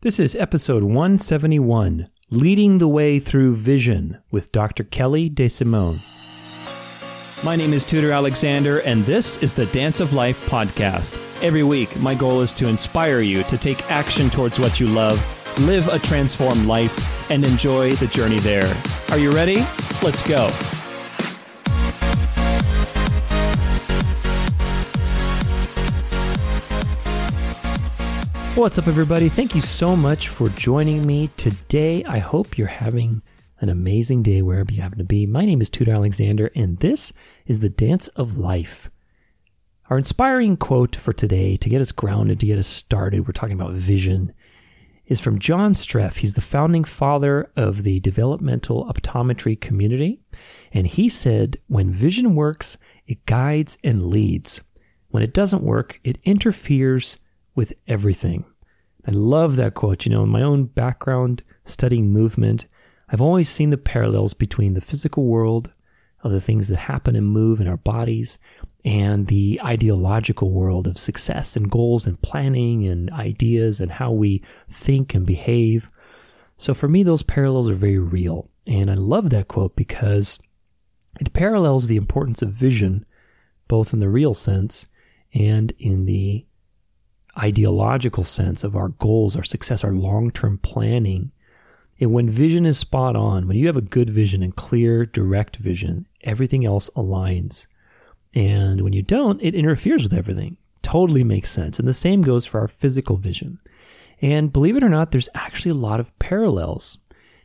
This is episode 171 Leading the Way Through Vision with Dr. Kelly DeSimone. My name is Tudor Alexander, and this is the Dance of Life podcast. Every week, my goal is to inspire you to take action towards what you love, live a transformed life, and enjoy the journey there. Are you ready? Let's go. What's up, everybody? Thank you so much for joining me today. I hope you're having an amazing day wherever you happen to be. My name is Tudor Alexander, and this is the Dance of Life. Our inspiring quote for today, to get us grounded, to get us started, we're talking about vision, is from John Streff. He's the founding father of the developmental optometry community. And he said, When vision works, it guides and leads. When it doesn't work, it interferes with everything. I love that quote. You know, in my own background studying movement, I've always seen the parallels between the physical world of the things that happen and move in our bodies and the ideological world of success and goals and planning and ideas and how we think and behave. So for me, those parallels are very real. And I love that quote because it parallels the importance of vision, both in the real sense and in the ideological sense of our goals, our success, our long term planning. And when vision is spot on, when you have a good vision and clear, direct vision, everything else aligns. And when you don't, it interferes with everything. Totally makes sense. And the same goes for our physical vision. And believe it or not, there's actually a lot of parallels.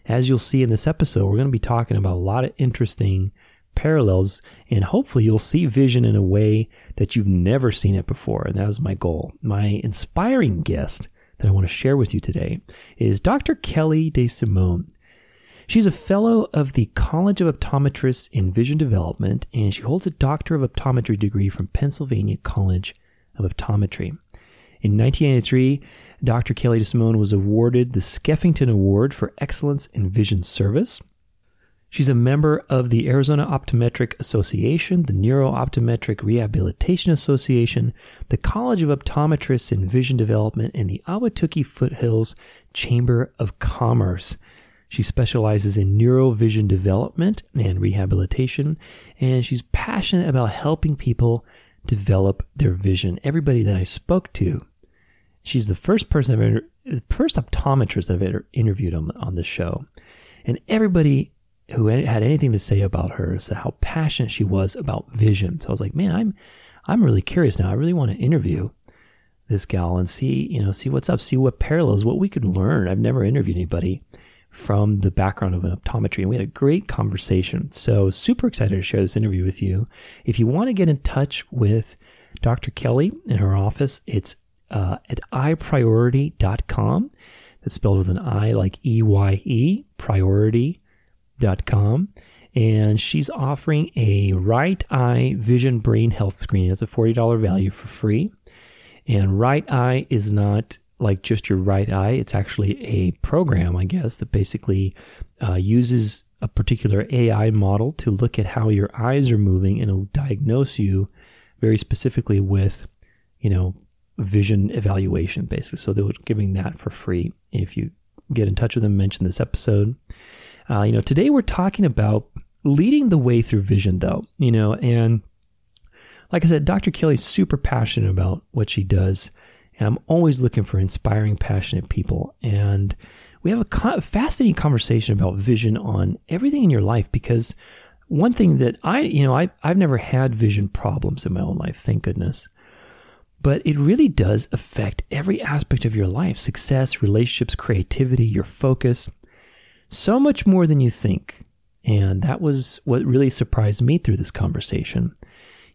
As you'll see in this episode, we're going to be talking about a lot of interesting parallels, and hopefully you'll see vision in a way that you've never seen it before. And that was my goal. My inspiring guest that I want to share with you today is Dr. Kelly DeSimone. She's a fellow of the College of Optometrists in Vision Development, and she holds a Doctor of Optometry degree from Pennsylvania College of Optometry. In 1983, Dr. Kelly DeSimone was awarded the Skeffington Award for Excellence in Vision Service. She's a member of the Arizona Optometric Association, the Neuro Optometric Rehabilitation Association, the College of Optometrists in Vision Development, and the Ahwatukee Foothills Chamber of Commerce. She specializes in neurovision development and rehabilitation, and she's passionate about helping people develop their vision. Everybody that I spoke to, she's the first person I've the first optometrist I've ever interviewed on, on the show. And everybody who had anything to say about her is how passionate she was about vision. So I was like, man, I'm I'm really curious now. I really want to interview this gal and see, you know, see what's up, see what parallels, what we could learn. I've never interviewed anybody from the background of an optometry, and we had a great conversation. So super excited to share this interview with you. If you want to get in touch with Dr. Kelly in her office, it's uh, at eyepriority.com. That's spelled with an I like E Y E, priority com, and she's offering a RightEye vision brain health screen. That's a $40 value for free. And RightEye is not like just your right eye, it's actually a program, I guess, that basically uh, uses a particular AI model to look at how your eyes are moving and it'll diagnose you very specifically with, you know, vision evaluation, basically. So they're giving that for free if you get in touch with them, mention this episode. Uh, you know, today we're talking about leading the way through vision, though, you know, and like I said, Dr. Kelly's super passionate about what she does. And I'm always looking for inspiring, passionate people. And we have a fascinating conversation about vision on everything in your life because one thing that I, you know, I, I've never had vision problems in my own life, thank goodness. But it really does affect every aspect of your life success, relationships, creativity, your focus so much more than you think. And that was what really surprised me through this conversation.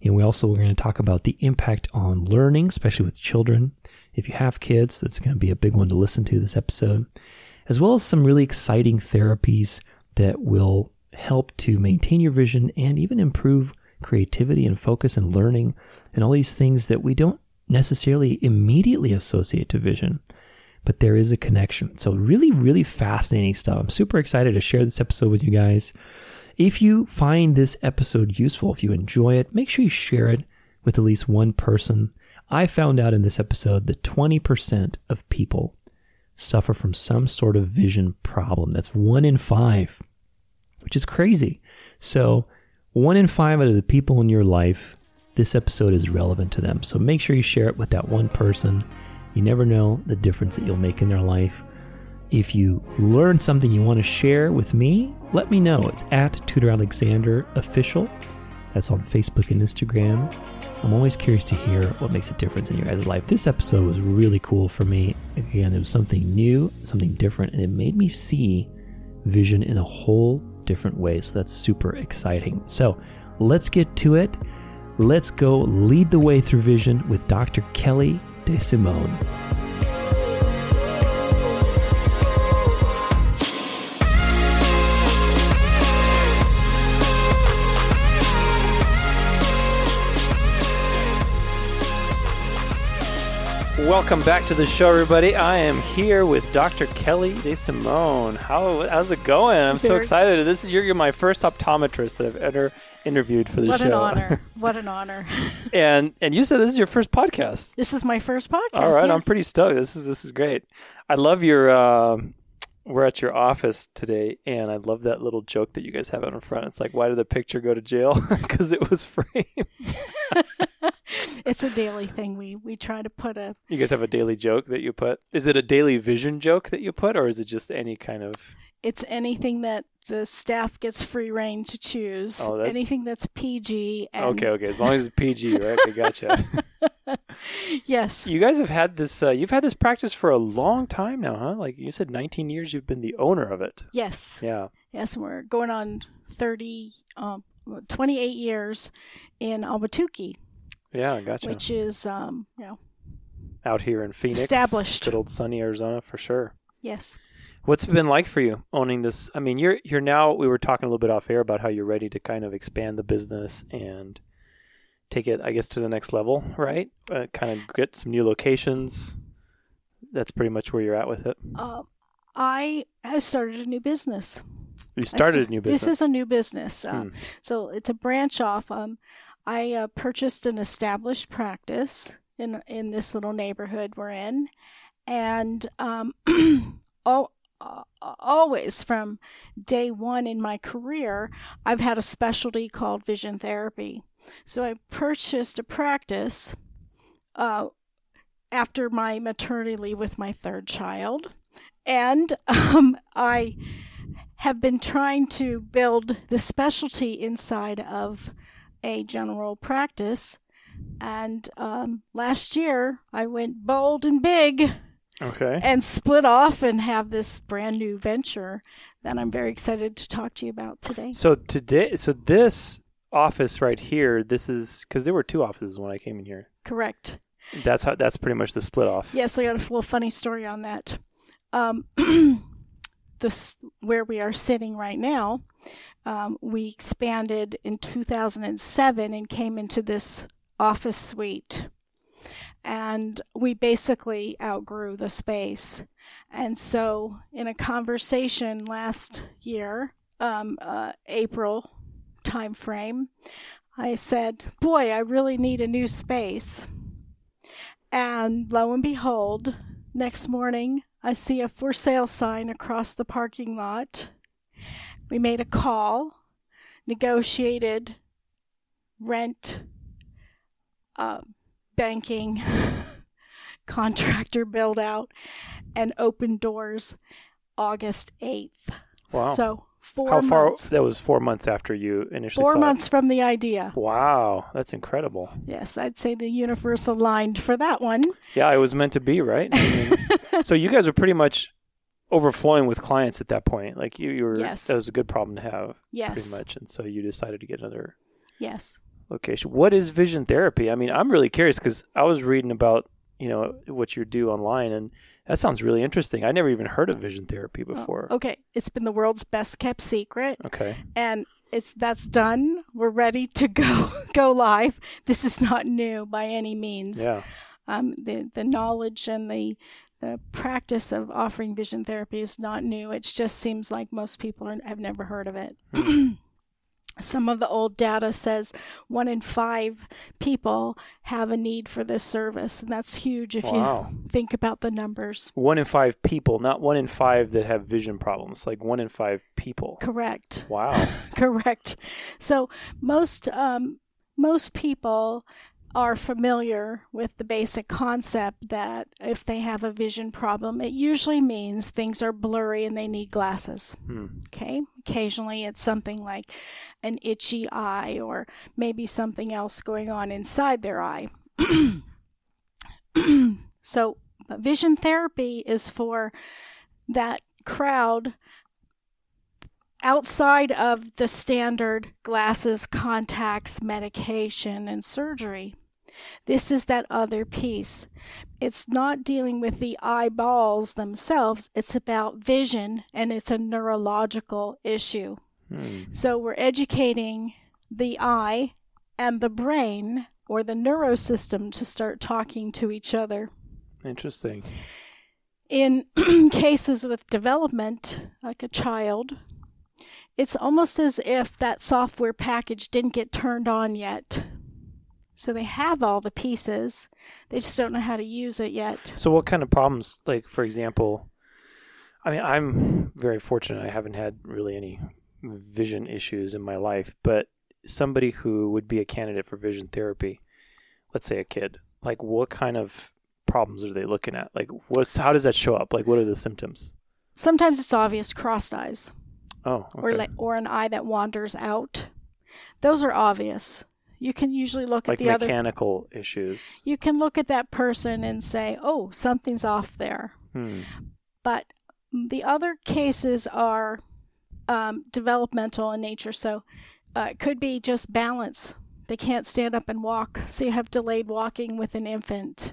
And we also are going to talk about the impact on learning, especially with children. If you have kids, that's going to be a big one to listen to this episode, as well as some really exciting therapies that will help to maintain your vision and even improve creativity and focus and learning and all these things that we don't necessarily immediately associate to vision but there is a connection. So, really, really fascinating stuff. I'm super excited to share this episode with you guys. If you find this episode useful, if you enjoy it, make sure you share it with at least one person. I found out in this episode that 20% of people suffer from some sort of vision problem. That's one in five, which is crazy. So, one in five out of the people in your life, this episode is relevant to them. So, make sure you share it with that one person. You never know the difference that you'll make in their life. If you learn something you want to share with me, let me know. It's at Tudor Alexander Official. That's on Facebook and Instagram. I'm always curious to hear what makes a difference in your guys' life. This episode was really cool for me. Again, it was something new, something different, and it made me see vision in a whole different way. So that's super exciting. So let's get to it. Let's go lead the way through vision with Dr. Kelly DeSimone. Welcome back to the show, everybody. I am here with Dr. Kelly DeSimone. How how's it going? I'm so excited. This is you're, you're my first optometrist that I've ever interviewed for the what show. What an honor! What an honor! and and you said this is your first podcast. This is my first podcast. All right, yes. I'm pretty stoked. This is this is great. I love your. Uh, we're at your office today, and I love that little joke that you guys have out in front. It's like, why did the picture go to jail? Because it was framed. it's a daily thing. We we try to put a. You guys have a daily joke that you put. Is it a daily vision joke that you put, or is it just any kind of? It's anything that the staff gets free reign to choose. Oh, that's... Anything that's PG. And... Okay, okay. As long as it's PG, right? I gotcha. yes. You guys have had this. Uh, you've had this practice for a long time now, huh? Like you said, 19 years. You've been the owner of it. Yes. Yeah. Yes, and we're going on 30, um, 28 years in Ahwatukee. Yeah, gotcha. Which is, um, you know, out here in Phoenix, established, good old sunny Arizona for sure. Yes. What's it been like for you owning this? I mean, you're you're now. We were talking a little bit off air about how you're ready to kind of expand the business and take it, I guess, to the next level, right? Uh, kind of get some new locations. That's pretty much where you're at with it. Uh, I have started a new business. You started a new business. This is a new business, um, hmm. so it's a branch off. Um, I uh, purchased an established practice in in this little neighborhood we're in, and um, all, uh, always from day one in my career, I've had a specialty called vision therapy. So I purchased a practice uh, after my maternity leave with my third child. And um, I have been trying to build the specialty inside of a general practice. And um, last year, I went bold and big. Okay. And split off and have this brand new venture that I'm very excited to talk to you about today. So today, so this office right here, this is because there were two offices when I came in here. Correct. That's how. That's pretty much the split off. Yes, I got a little funny story on that. Um, this where we are sitting right now. Um, we expanded in 2007 and came into this office suite, and we basically outgrew the space. And so, in a conversation last year, um, uh, April time frame, I said, Boy, I really need a new space. And lo and behold, next morning, I see a for sale sign across the parking lot. We made a call, negotiated rent, uh, banking, contractor build out, and opened doors August 8th. Wow. So four How far? months. That was four months after you initially. Four months It. from the idea. Wow, that's incredible. Yes, I'd say the universe aligned for that one. Yeah, it was meant to be, right? I mean, so you guys were pretty much overflowing with clients at that point. Like you, you were. Yes. That was a good problem to have. Yes. Pretty much, and so you decided to get another. Yes. Location. What is vision therapy? I mean, I'm really curious because I was reading about you know what you do online and that sounds really interesting i never even heard of vision therapy oh, before oh, okay it's been the world's best kept secret okay and it's that's done we're ready to go go live this is not new by any means yeah um, the the knowledge and the the practice of offering vision therapy is not new it just seems like most people are, have never heard of it hmm. some of the old data says one in five people have a need for this service, and that's huge if Wow. you think about the numbers. One in five people, not one in five that have vision problems. Like one in five people. Correct. Wow. Correct. So most um, most people are familiar with the basic concept that if they have a vision problem, it usually means things are blurry and they need glasses. Hmm. Okay. Occasionally it's something like an itchy eye or maybe something else going on inside their eye. so, vision therapy is for that crowd outside of the standard glasses, contacts, medication, and surgery. This is that other piece. It's not dealing with the eyeballs themselves, it's about vision and it's a neurological issue. Hmm. So we're educating the eye and the brain or the neurosystem to start talking to each other. Interesting. In cases with development, like a child, it's almost as if that software package didn't get turned on yet. So they have all the pieces, they just don't know how to use it yet. So, what kind of problems, like for example, I mean, I'm very fortunate. I haven't had really any vision issues in my life, but somebody who would be a candidate for vision therapy, let's say a kid, like what kind of problems are they looking at? Like, what's how does that show up? Like, what are the symptoms? Sometimes it's obvious crossed eyes. Oh, or like or an eye that wanders out. Those are obvious. You can usually look like at the other. mechanical issues. You can look at that person and say, "Oh, something's off there." Hmm. But the other cases are um, developmental in nature. So uh, it could be just balance. They can't stand up and walk, so you have delayed walking with an infant.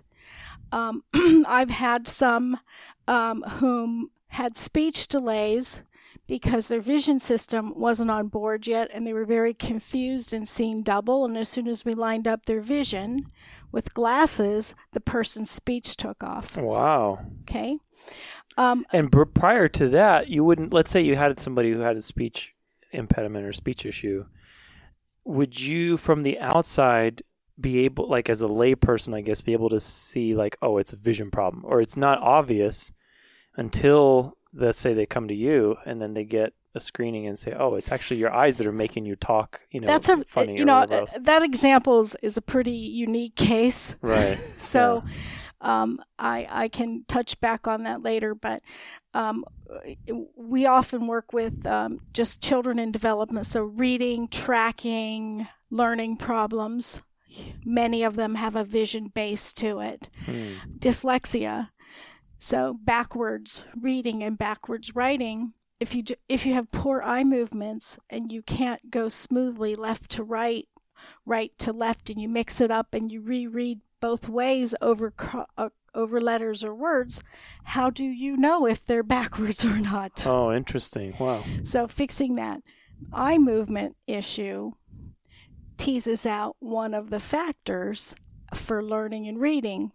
Um, I've had some um, whom had speech delays because their vision system wasn't on board yet and they were very confused and seeing double. And as soon as we lined up their vision with glasses, the person's speech took off. Wow. Okay. Um, And br- prior to that, you wouldn't. Let's say you had somebody who had a speech impediment or speech issue. Would you, from the outside, be able, like as a layperson, I guess, be able to see, like, oh, it's a vision problem, or it's not obvious until, let's say, they come to you and then they get a screening and say, oh, it's actually your eyes that are making you talk, you know, that's a funny you know else. that example is, is a pretty unique case. Right. So um, I I can touch back on that later, but um, we often work with um, just children in development, so reading, tracking, learning problems. Many of them have a vision base to it. Hmm. Dyslexia, so backwards reading and backwards writing. If you do, if you have poor eye movements and you can't go smoothly left to right, right to left, and you mix it up and you reread both ways over uh, over letters or words, how do you know if they're backwards or not? Oh, interesting. Wow. So fixing that eye movement issue teases out one of the factors for learning and reading.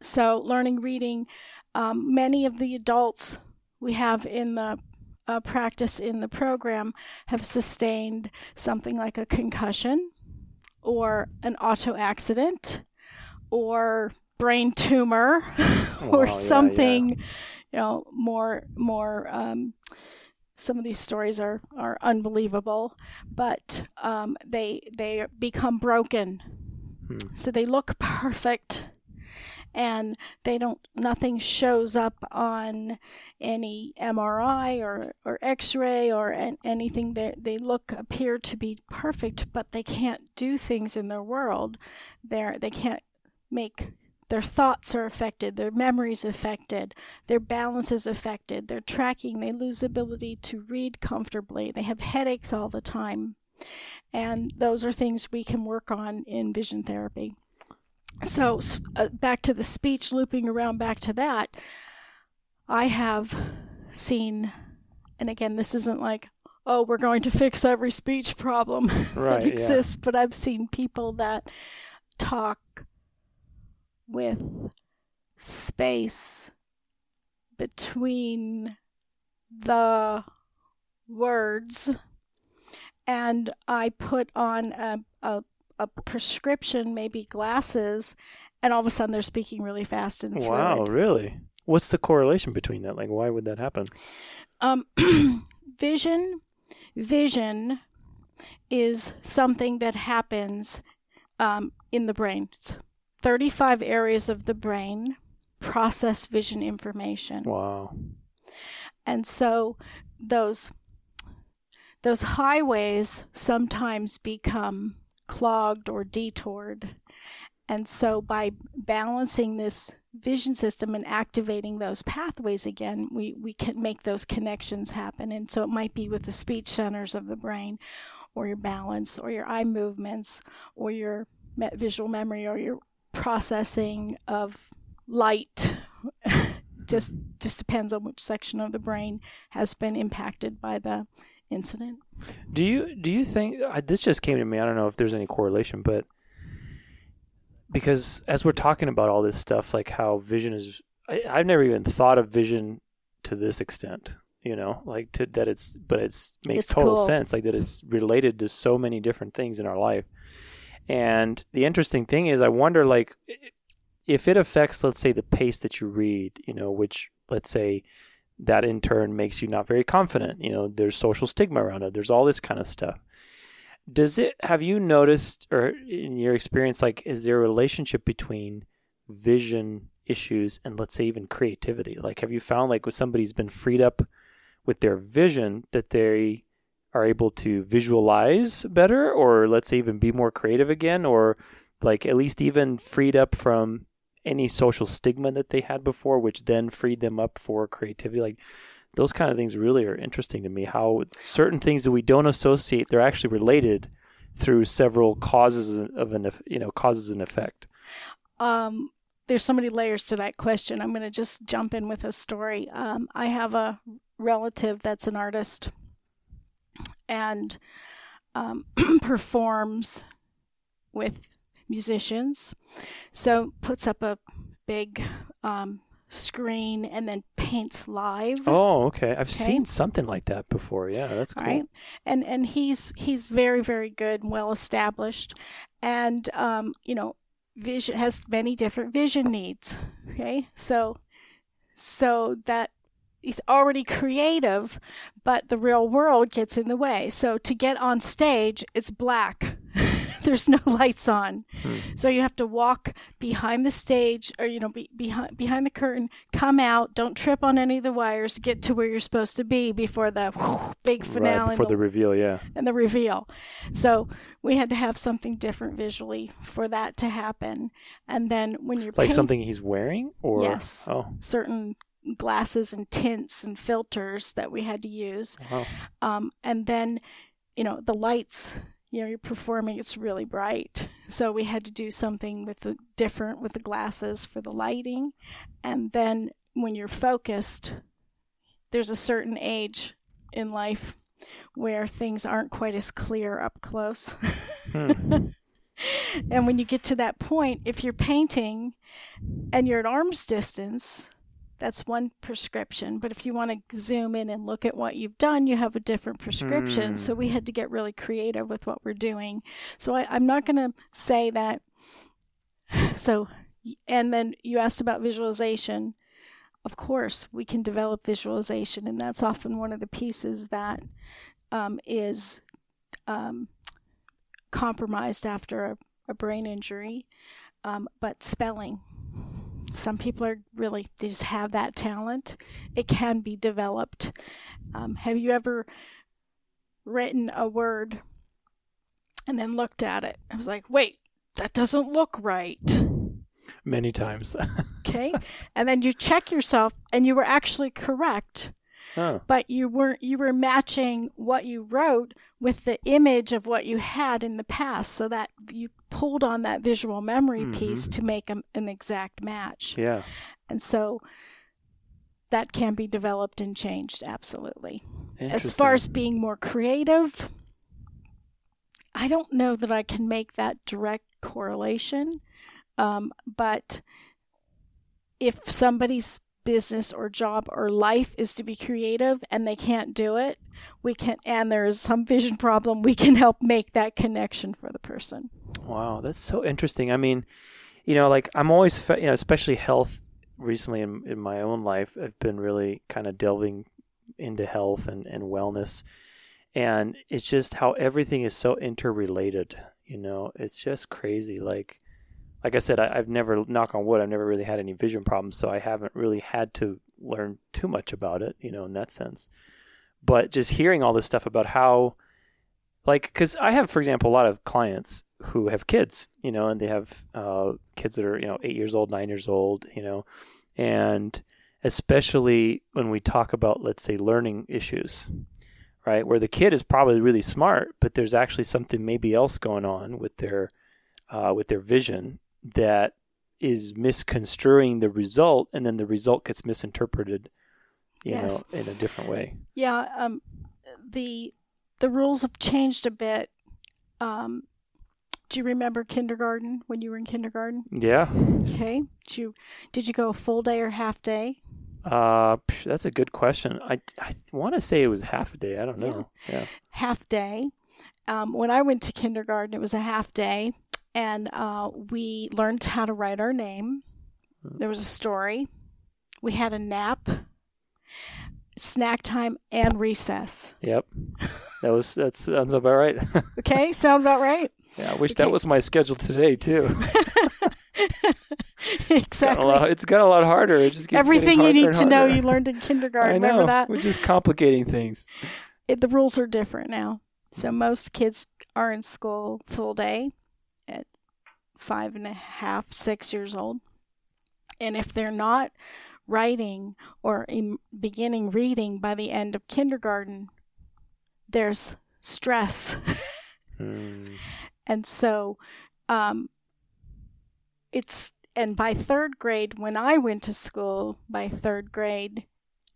So learning reading, um, many of the adults we have in the uh, practice in the program have sustained something like a concussion or an auto accident or brain tumor Wow, or yeah, something you know more more um, some of these stories are are unbelievable but um, they they become broken. Hmm. so they look perfect and they don't nothing shows up on any MRI or, or x-ray or an, anything. They, they look appear to be perfect but they can't do things in their world. They're they can't make their thoughts are affected their memories affected their balance is affected their tracking they lose ability to read comfortably they have headaches all the time. And those are things we can work on in vision therapy so uh, back to the speech looping around back to that i have seen and again this isn't like oh we're going to fix every speech problem Right, that yeah. exists but i've seen people that talk with space between the words and I put on a, a, a prescription, maybe glasses, and all of a sudden they're speaking really fast and fluid. Wow, really? What's the correlation between that? Like, why would that happen? Um, vision, vision is something that happens um, in the brain. It's 35 areas of the brain process vision information. Wow. And so those those highways sometimes become clogged or detoured. And so by balancing this vision system and activating those pathways again, we, we can make those connections happen. And so it might be with the speech centers of the brain, or your balance, or your eye movements, or your visual memory, or your processing of light. just just depends on which section of the brain has been impacted by the incident. Do you do you think this just came to me? I don't know if there's any correlation, but because as we're talking about all this stuff, like how vision is, I, I've never even thought of vision to this extent. You know, like to that it's, but it's makes It's total cool. sense. Like that it's related to so many different things in our life. And the interesting thing is, I wonder, like, if it affects, let's say, the pace that you read, you know, which let's say that in turn makes you not very confident. You know, there's social stigma around it. There's all this kind of stuff. Does it have you noticed or in your experience like is there a relationship between vision issues and let's say even creativity? Like have you found like when somebody's been freed up with their vision that they are able to visualize better or let's say even be more creative again or like at least even freed up from any social stigma that they had before, which then freed them up for creativity. Like those kind of things really are interesting to me. How certain things that we don't associate, they're actually related through several causes of an, you know, causes and effect. Um, there's so many layers to that question. I'm going to just jump in with a story. Um, I have a relative that's an artist and um, performs with musicians. So puts up a big um, screen and then paints live. Oh, okay. I've Okay. seen something like that before. Yeah, that's cool. right and and he's he's very very good and well established and um you know vision has many different vision needs okay so so that he's already creative but the real world gets in the way so to get on stage it's black there's no lights on Hmm. so you have to walk behind the stage or you know be, behind behind the curtain come out don't trip on any of the wires get to where you're supposed to be before the whew, big finale Right before the the reveal, yeah. and the reveal. So we had to have something different visually for that to happen. And then when you're Like something he's wearing or Yes. Oh, certain glasses and tints and filters that we had to use. wow. Um, and then, you know, the lights, you know, you're performing, it's really bright. So we had to do something with the different with the glasses for the lighting. And then when you're focused, there's a certain age in life where things aren't quite as clear up close. Hmm. and when you get to that point, if you're painting and you're at arm's distance, that's one prescription. But if you want to zoom in and look at what you've done, you have a different prescription. Hmm. So we had to get really creative with what we're doing. So I, I'm not going to say that. So, and then you asked about visualization. Of course, we can develop visualization, and that's often one of the pieces that um, is um, compromised after a, a brain injury. Um, but spelling, some people are really they just have that talent. It can be developed. Um, have you ever written a word and then looked at it? I was like, wait, that doesn't look right. Many times. Okay, and then you check yourself, and you were actually correct oh. but you weren't you were matching what you wrote with the image of what you had in the past so that you pulled on that visual memory piece to make a, an exact match Yeah. and so that can be developed and changed absolutely as far as being more creative i don't know that i can make that direct correlation um, but if somebody's business or job or life is to be creative and they can't do it we can and there is some vision problem we can help make that connection for the person. Wow that's so interesting. I mean you know like i'm always you know especially health recently in, in my own life i've been really kind of delving into health and, and wellness. And it's just how everything is so interrelated you know? It's just crazy like like i said I, i've never knock on wood i've never really had any vision problems so i haven't really had to learn too much about it you know in that sense but just hearing all this stuff about how like because i have for example a lot of clients who have kids you know and they have uh, kids that are you know eight years old nine years old you know and especially when we talk about let's say learning issues right? Where the kid is probably really smart, but there's actually something maybe else going on with their uh, with their vision that is misconstruing the result, and then the result gets misinterpreted, you yes. know, in a different way. Yeah, um, the the rules have changed a bit. Um, do you remember kindergarten when you were in kindergarten? Yeah. Okay. Did you did you go a full day or half day? Uh, that's a good question. I, I want to say it was half a day. I don't know. Yeah. yeah. Half day. Um, when I went to kindergarten, it was a half day, and uh, we learned how to write our name. Hmm. There was a story. We had a nap, snack time, and recess. Yep. That was that sounds about right. okay, sound about right. Yeah, I wish okay. that was my schedule today too. exactly. It's got, lot, it's a lot harder. It just everything you need to know you learned in kindergarten. I know. Remember that? We're just complicating things. It, the rules are different now. So most kids are in school full day at five and a half, six years old, and if they're not writing or beginning reading by the end of kindergarten, there's stress. Hmm. And so um, it's and by third grade, when I went to school, by third grade,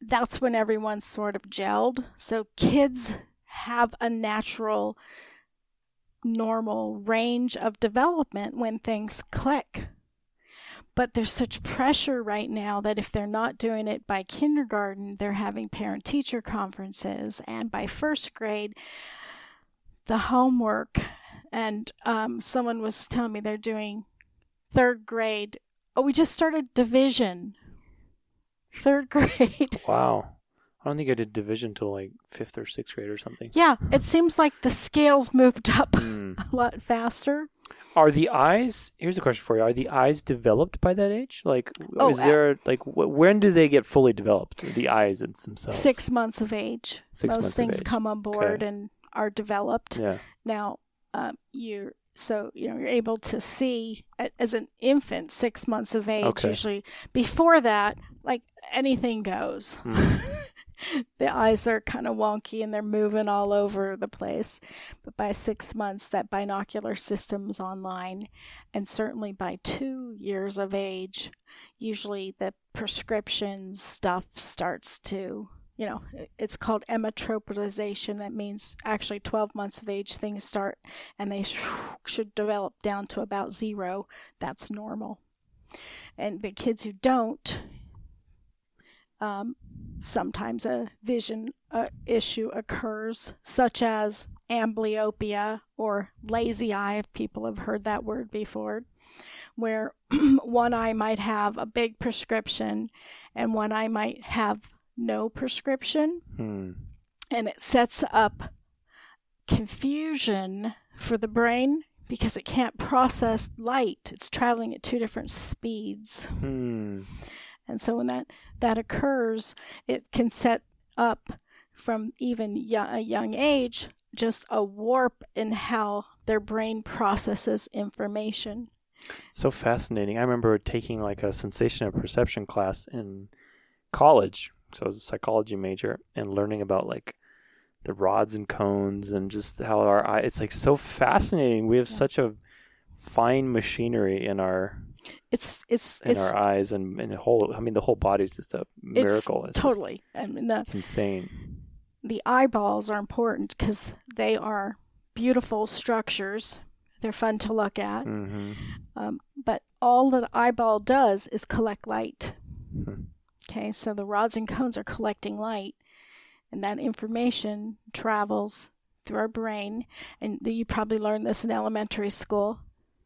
that's when everyone sort of gelled. So kids have a natural, normal range of development when things click. But there's such pressure right now that if they're not doing it by kindergarten, they're having parent teacher conferences. And by first grade, the homework, and um, someone was telling me they're doing third grade. Oh, we just started division. Third grade. Wow. I don't think I did division till like fifth or sixth grade or something. Yeah, it seems like the scales moved up mm. a lot faster. Are the eyes? Here's a question for you: Are the eyes developed by that age? Like, oh, is there like wh- when do they get fully developed? The eyes themselves. Six months of age. Six Most things come on board okay. and are developed. Yeah. Now, um, you're so you know you're able to see as an infant six months of age okay. usually before that like anything goes mm. the eyes are kind of wonky and they're moving all over the place but by six months that binocular system's online and certainly by two years of age usually the prescription stuff starts to you know, it's called emmetropalization. That means actually 12 months of age, things start and they should develop down to about zero. That's normal. And the kids who don't, um, sometimes a vision uh, issue occurs, such as amblyopia or lazy eye, if people have heard that word before, where one eye might have a big prescription and one eye might have no prescription. Hmm. And it sets up confusion for the brain because it can't process light. It's traveling at two different speeds. Hmm. And so when that, that occurs, it can set up from even young, a young age just a warp in how their brain processes information. So fascinating. I remember taking like a sensation of perception class in college so I was a psychology major and learning about like the rods and cones and just how our eye it's like so fascinating. We have yeah. such a fine machinery in our it's it's in it's, our eyes and, and the whole I mean the whole body is just a miracle. It's, it's totally. Just, I mean that's insane. The eyeballs are important because they are beautiful structures. They're fun to look at. Mm-hmm. Um, but all that the eyeball does is collect light. Mm-hmm. Okay, so the rods and cones are collecting light, and that information travels through our brain. And you probably learned this in elementary school.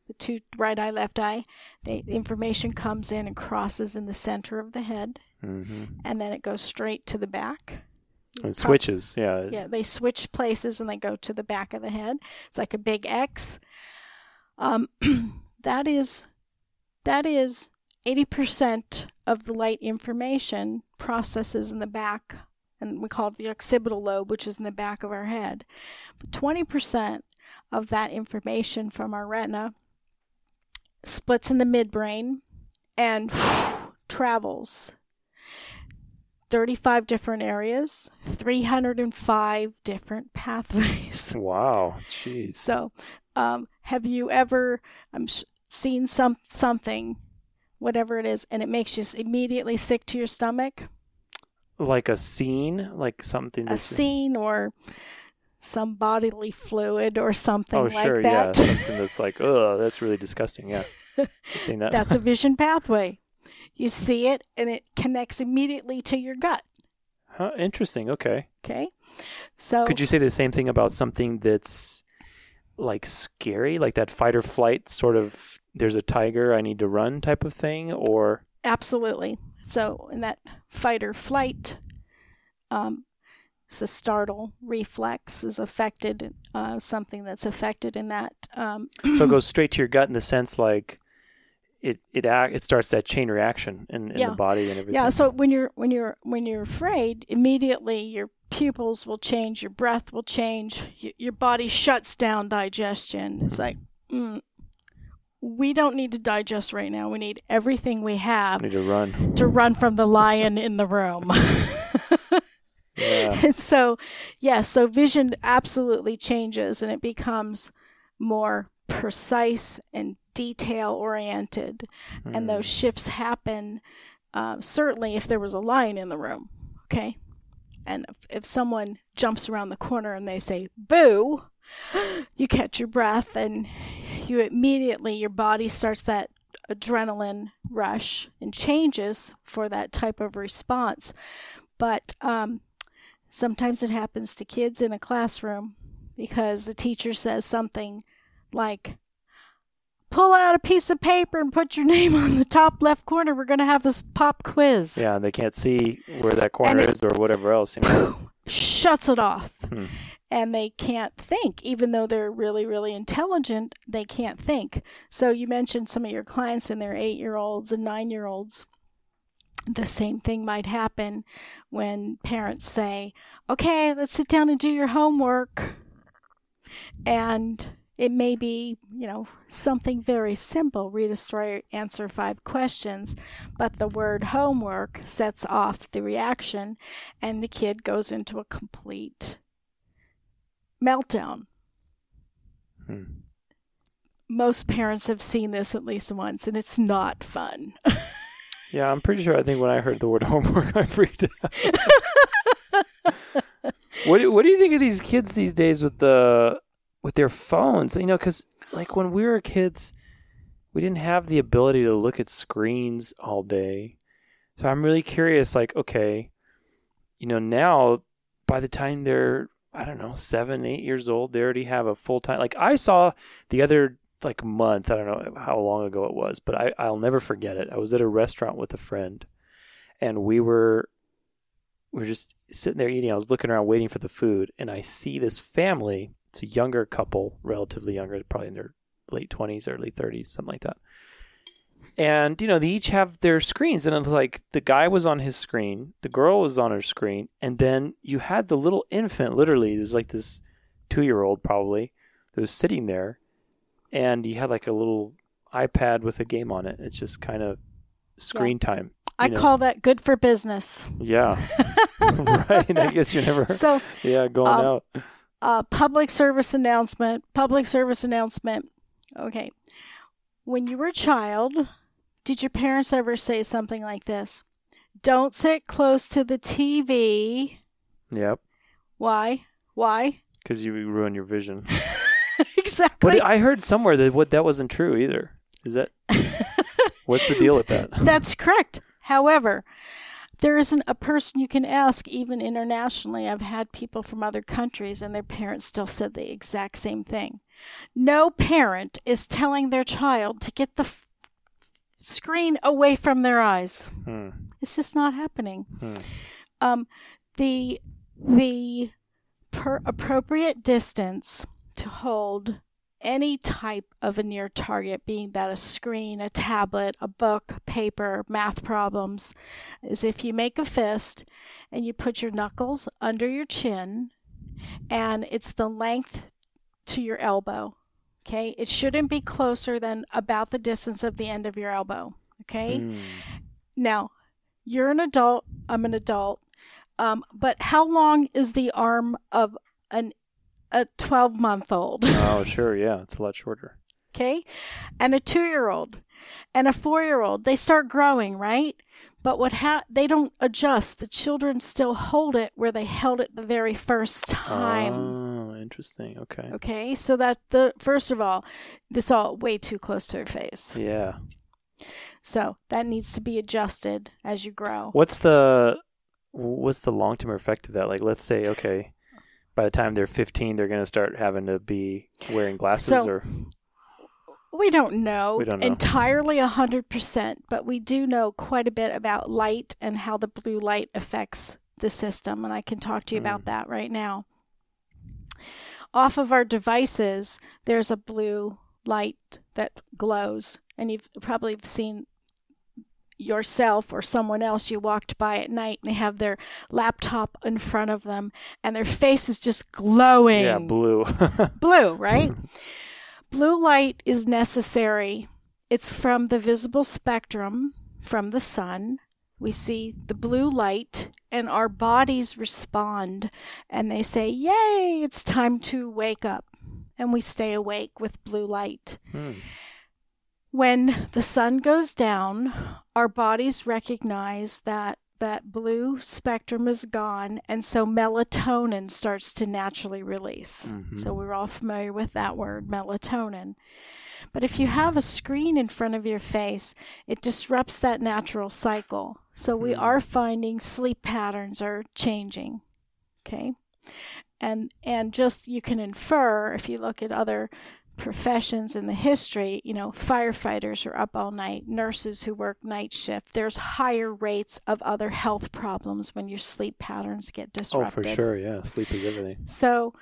The two right eye, left eye, the information comes in and crosses in the center of the head, Mm-hmm. and then it goes straight to the back. It switches. Yeah. Yeah, they switch places and they go to the back of the head. It's like a big X. Um, that is that is eighty percent of the light information processes in the back, and we call it the occipital lobe, which is in the back of our head. But twenty percent of that information from our retina splits in the midbrain and travels 35 different areas, 305 different pathways. Wow. Jeez. So, um, have you ever um, seen some something, whatever it is, and it makes you immediately sick to your stomach? Like a scene, like something. A scene or some bodily fluid or something Oh, like sure. Yeah. that. Something that's like, oh, that's really disgusting. Yeah. I've seen that. That's a vision pathway. You see it, and it connects immediately to your gut. huh, interesting. Okay. Okay, so Could you say the same thing about something that's like scary, like that fight or flight sort of? There's a tiger, I need to run type of thing, or Absolutely. So, in that fight or flight, um, it's a startle reflex is affected, uh, something that's affected in that. Um, so it goes straight to your gut in the sense like it it act, it starts that chain reaction in, in Yeah. the body and everything. yeah. So when you're when you're when you're afraid, immediately your pupils will change, your breath will change, y- your body shuts down digestion. It's like, mm, we don't need to digest right now. We need everything we have need to run. to run from the lion in the room. Yeah. And so, yeah, so vision absolutely changes and it becomes more precise and detail oriented. And those shifts happen uh, certainly if there was a lion in the room, okay? And if, if someone jumps around the corner and they say, boo, you catch your breath and you immediately, your body starts that adrenaline rush and changes for that type of response. But um, sometimes it happens to kids in a classroom because the teacher says something like, pull out a piece of paper and put your name on the top left corner. We're going to have this pop quiz. Yeah, and they can't see where that corner it- is or whatever else. You know. Shuts it off. Hmm. And they can't think. Even though they're really, really intelligent, they can't think. So you mentioned some of your clients and their eight year olds and nine year olds. The same thing might happen when parents say, okay, let's sit down and do your homework. And it may be, you know, something very simple read a story, answer five questions, but the word homework sets off the reaction, and the kid goes into a complete meltdown. Hmm. Most parents have seen this at least once, and it's not fun. Yeah, I'm pretty sure. I think when I heard the word homework, I freaked out. what do, What do you think of these kids these days with the with their phones? You know, because like when we were kids, we didn't have the ability to look at screens all day. So I'm really curious. Like, okay, you know, now by the time they're I don't know seven, eight years old, they already have a full time. Like I saw the other like month. I don't know how long ago it was, but I, I'll never forget it. I was at a restaurant with a friend, and we were we were just sitting there eating. I was looking around waiting for the food, and I see this family. It's a younger couple, relatively younger, probably in their late twenties, early thirties, something like that. And you know, they each have their screens, and it's like the guy was on his screen, the girl was on her screen, and then you had the little infant. Literally, it was like this two-year-old probably that was sitting there and you had like a little iPad with a game on it. It's just kind of screen time. I know. call that good for business. Yeah, right. I guess you never. So, Yeah, going Um, out. uh, public service announcement. Public service announcement. Okay. When you were a child, did your parents ever say something like this? Don't sit close to the TV. Yep, Why? Why? because you ruin your vision. exactly. But I heard somewhere that what that wasn't true either. Is that? What's the deal with that? That's correct. However, there isn't a person you can ask, even internationally. I've had people from other countries, and their parents still said the exact same thing. No parent is telling their child to get the f- screen away from their eyes. Hmm. It's just not happening. Hmm. Um, the the per appropriate distance to hold any type of a near target, being that a screen, a tablet, a book, paper, math problems, is if you make a fist and you put your knuckles under your chin and it's the length to your elbow. Okay, it shouldn't be closer than about the distance of the end of your elbow. Okay, Hmm. now you're an adult, I'm an adult, um, but how long is the arm of an a 12 month old? Oh, sure. Yeah, it's a lot shorter. okay and a two-year-old and a four-year-old they start growing right but what ha- they don't adjust the children still hold it where they held it the very first time Oh, interesting. Okay. okay so that the first of all it's all way too close to their face Yeah. so that needs to be adjusted as you grow What's the what's the long term effect of that? Like, let's say, okay, by the time they're 15, they're going to start having to be wearing glasses, So- or we don't know, We don't know. entirely 100%, but we do know quite a bit about light and how the blue light affects the system. And I can talk to you about hmm. that right now. Off of our devices, there's a blue light that glows. And you've probably seen yourself or someone else you walked by at night and they have their laptop in front of them and their face is just glowing yeah, blue. blue, right? blue light is necessary. It's from the visible spectrum from the sun. We see the blue light and our bodies respond and they say, Yay, it's time to wake up. And we stay awake with blue light. Hmm. When the sun goes down, our bodies recognize that that blue spectrum is gone, and so melatonin starts to naturally release. Mhm. So we're all familiar with that word, melatonin. But if you have a screen in front of your face, it disrupts that natural cycle. So we Hmm. are finding sleep patterns are changing. Okay? And and just you can infer if you look at other professions in the history, you know, firefighters are up all night, nurses who work night shift. There's higher rates of other health problems when your sleep patterns get disrupted. oh, for sure. Yeah, sleep is everything. So,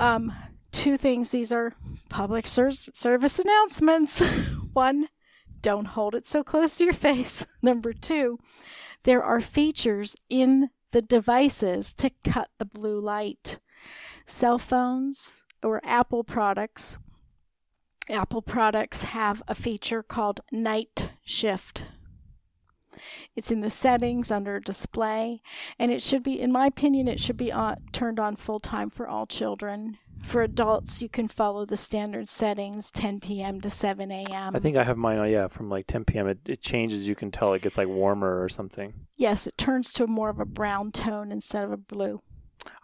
um, two things. These are public ser- service announcements. One, don't hold it so close to your face. Number two, there are features in the devices to cut the blue light. Cell phones or Apple products. Apple products have a feature called night shift. It's in the settings under display, and it should be, in my opinion, it should be on, turned on full time for all children. For adults, you can follow the standard settings 10 p.m. to 7 a.m. I think I have mine. on yeah, from like 10 p.m. It, it changes. You can tell it gets like warmer or something. yes, it turns to more of a brown tone instead of a blue.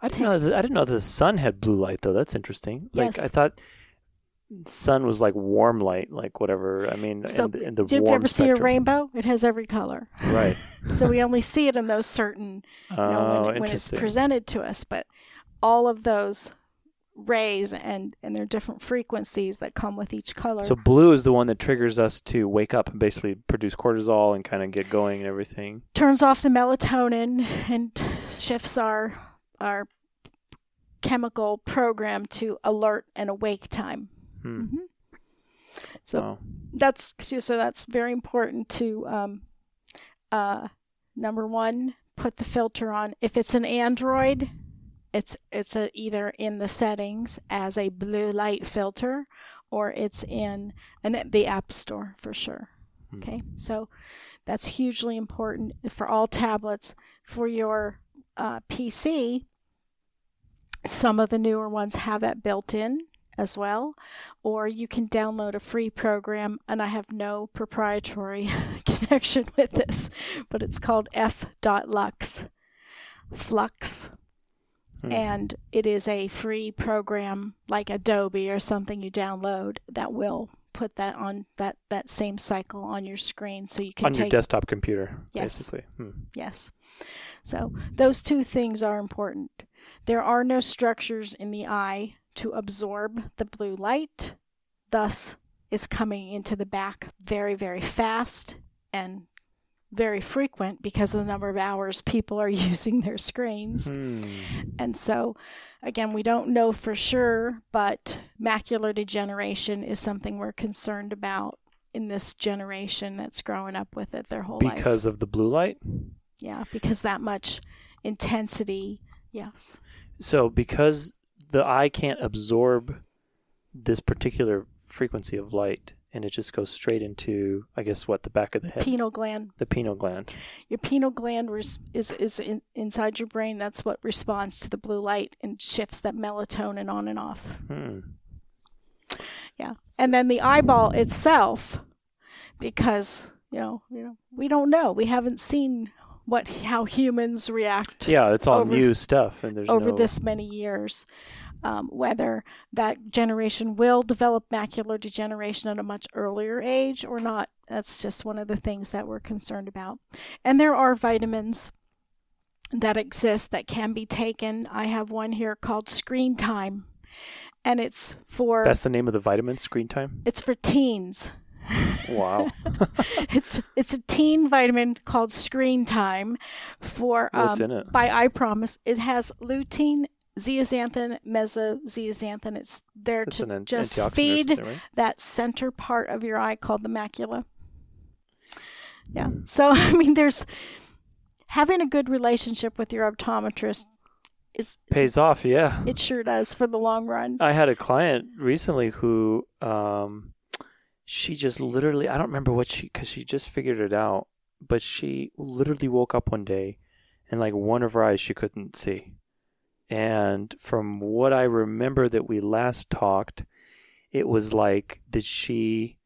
I didn't know. Takes- That, I didn't know the sun had blue light though. That's interesting. Like Yes. I thought, sun was like warm light, like whatever. I mean, So, in, the- in the Did you ever see a rainbow? It has every color. Right. so we only see it in those certain, you know, oh, when, when it's presented to us. But all of those rays and and their different frequencies that come with each color. So blue is the one that triggers us to wake up and basically produce cortisol and kind of get going and everything. turns off the melatonin and shifts our our chemical program to alert and awake time. Hmm. hmm So Wow. that's so that's very important to um, uh, number one, put the filter on. If it's an Android, it's it's a, either in the settings as a blue light filter, or it's in an, the App Store for sure. Hmm. Okay, so that's hugely important for all tablets. For your uh, PC, some of the newer ones have that built in as well, or you can download a free program. And I have no proprietary connection with this, but it's called f.lux. Flux Hmm. and it is a free program like Adobe or something you download that will put that on that that same cycle on your screen, so you can on take your desktop computer, Yes. basically. Hmm. Yes. So those two things are important. There are no structures in the eye to absorb the blue light, thus, it's coming into the back very, very fast and very frequent because of the number of hours people are using their screens. Hmm. And so, again, we don't know for sure, but macular degeneration is something we're concerned about in this generation that's growing up with it their whole life. Because of the blue light. Yeah, because that much intensity. Yes. So because the eye can't absorb this particular frequency of light, and it just goes straight into, I guess, what the back of the head, Pineal gland. the pineal gland. Your pineal gland res- is is in, inside your brain. That's what responds to the blue light and shifts that melatonin on and off. Hmm. Yeah. And then the eyeball itself, because you know, you know, we don't know. We haven't seen what how humans react Yeah, it's all Over- new stuff, and there's over no, this many years. Um, whether that generation will develop macular degeneration at a much earlier age or not, that's just one of the things that we're concerned about. And there are vitamins that exist that can be taken. I have one here called Screen Time, and it's for That's the name of the vitamin. Screen time. it's for teens. Wow. it's it's a teen vitamin called Screen Time for um, What's in it? by I Promise. It has lutein, zeaxanthin, mesozeaxanthin. It's there to an just feed right? that center part of your eye called the macula. Yeah. So I mean, there's having a good relationship with your optometrist is, is Pays off. Yeah. it sure does for the long run. I had a client recently who um she just literally I don't remember what she cuz she just figured it out but she literally woke up one day and like one of her eyes she couldn't see. And from what I remember that we last talked it was like that she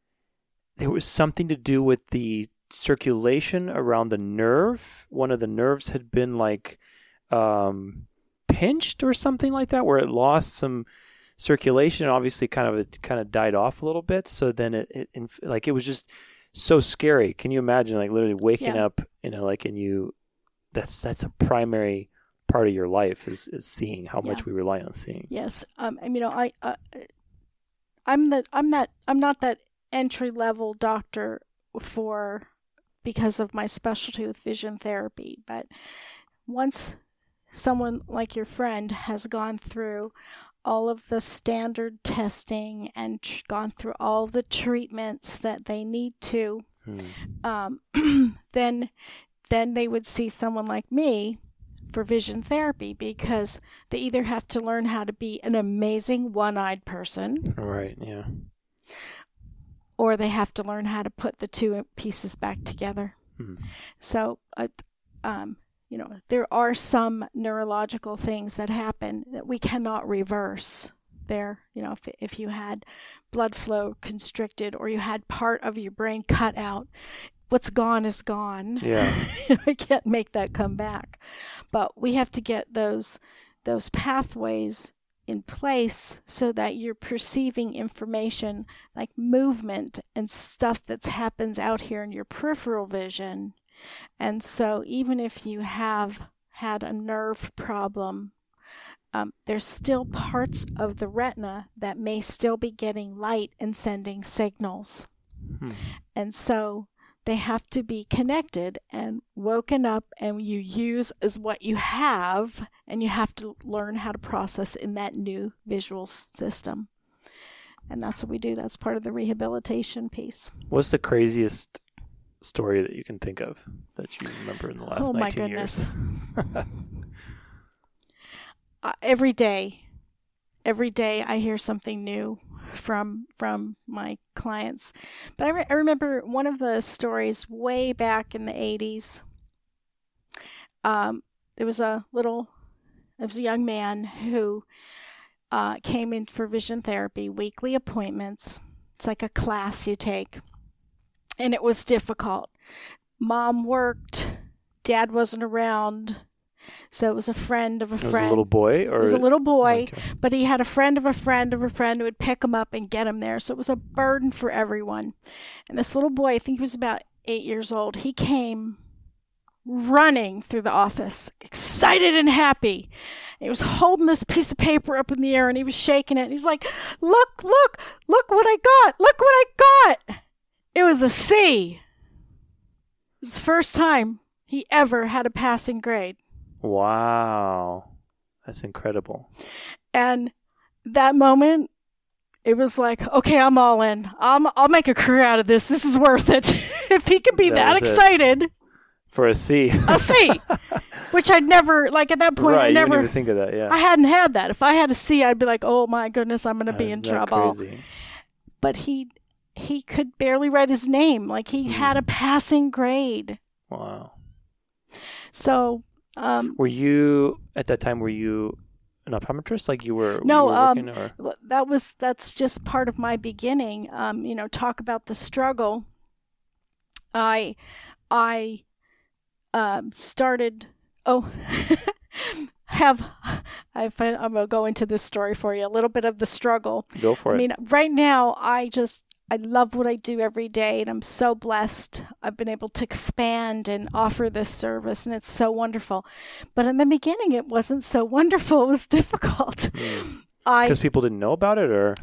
there was something to do with the circulation around the nerve. One of the nerves had been like um pinched or something like that where it lost some circulation obviously kind of it kind of died off a little bit so then it, it inf- like it was just so scary can you imagine like literally waking Yeah. up you know like and you that's that's a primary part of your life is is seeing how much we rely on seeing Yes, um, and you know, I, uh, I'm the, I'm that, I'm not that entry level doctor for because of my specialty with vision therapy. But once someone like your friend has gone through all of the standard testing and tr- gone through all the treatments that they need to, Hmm. um, then then they would see someone like me for vision therapy because they either have to learn how to be an amazing one-eyed person all right yeah or they have to learn how to put the two pieces back together. Hmm. So, uh, um, you know, there are some neurological things that happen that we cannot reverse. There, you know, if, if you had blood flow constricted or you had part of your brain cut out, what's gone is gone. yeah I can't make that come back. But we have to get those those pathways in place so that you're perceiving information like movement and stuff that happens out here in your peripheral vision. And so even if you have had a nerve problem, um, there's still parts of the retina that may still be getting light and sending signals. Hmm. And so they have to be connected and woken up and you use as what you have and you have to learn how to process in that new visual system. And that's what we do. That's part of the rehabilitation piece. What's the craziest story that you can think of that you remember in the last oh 19 my years? goodness. Uh, every day. Every day i hear something new from from my clients. But I, re- I remember one of the stories way back in the 80s um, there was a little there was a young man who uh, came in for vision therapy weekly appointments. It's like a class you take. And it was difficult. Mom worked. Dad wasn't around So it was a friend of a It friend. was a little boy, or It was a little boy, Okay. but he had a friend of a friend of a friend who would pick him up and get him there. So it was a burden for everyone. And this little boy, I think he was about eight years old, he came running through the office, excited and happy. He was holding this piece of paper up in the air and he was shaking it. He's like, Look, look, look what I got. Look what I got. It was a C. It was the first time he ever had a passing grade. Wow, that's incredible. And that moment, it was like, okay, I'm all in. I'm, I'll make a career out of this. This is worth it. if he could be That that, was it. excited, For a C, a C, which I'd never, like at that point, right? I never, think of that, yeah. I hadn't had that. If I had a C, I'd be like, oh my goodness, I'm going to be in trouble. Crazy? But he, he could barely write his name. Like he had a Mm. passing grade. Wow. So, um, Were you at that time? Were you an optometrist? Like you were? No, you were um, working, or? That was that's just part of my beginning um you know talk about the struggle i i um started oh have I, i'm gonna go into this story for you a little bit of the struggle Go for it. i mean right now i just i love what i do every day and i'm so blessed. I've been able to expand and offer this service and it's so wonderful. But in the beginning it wasn't so wonderful. It was difficult. I Because people didn't know about it, or?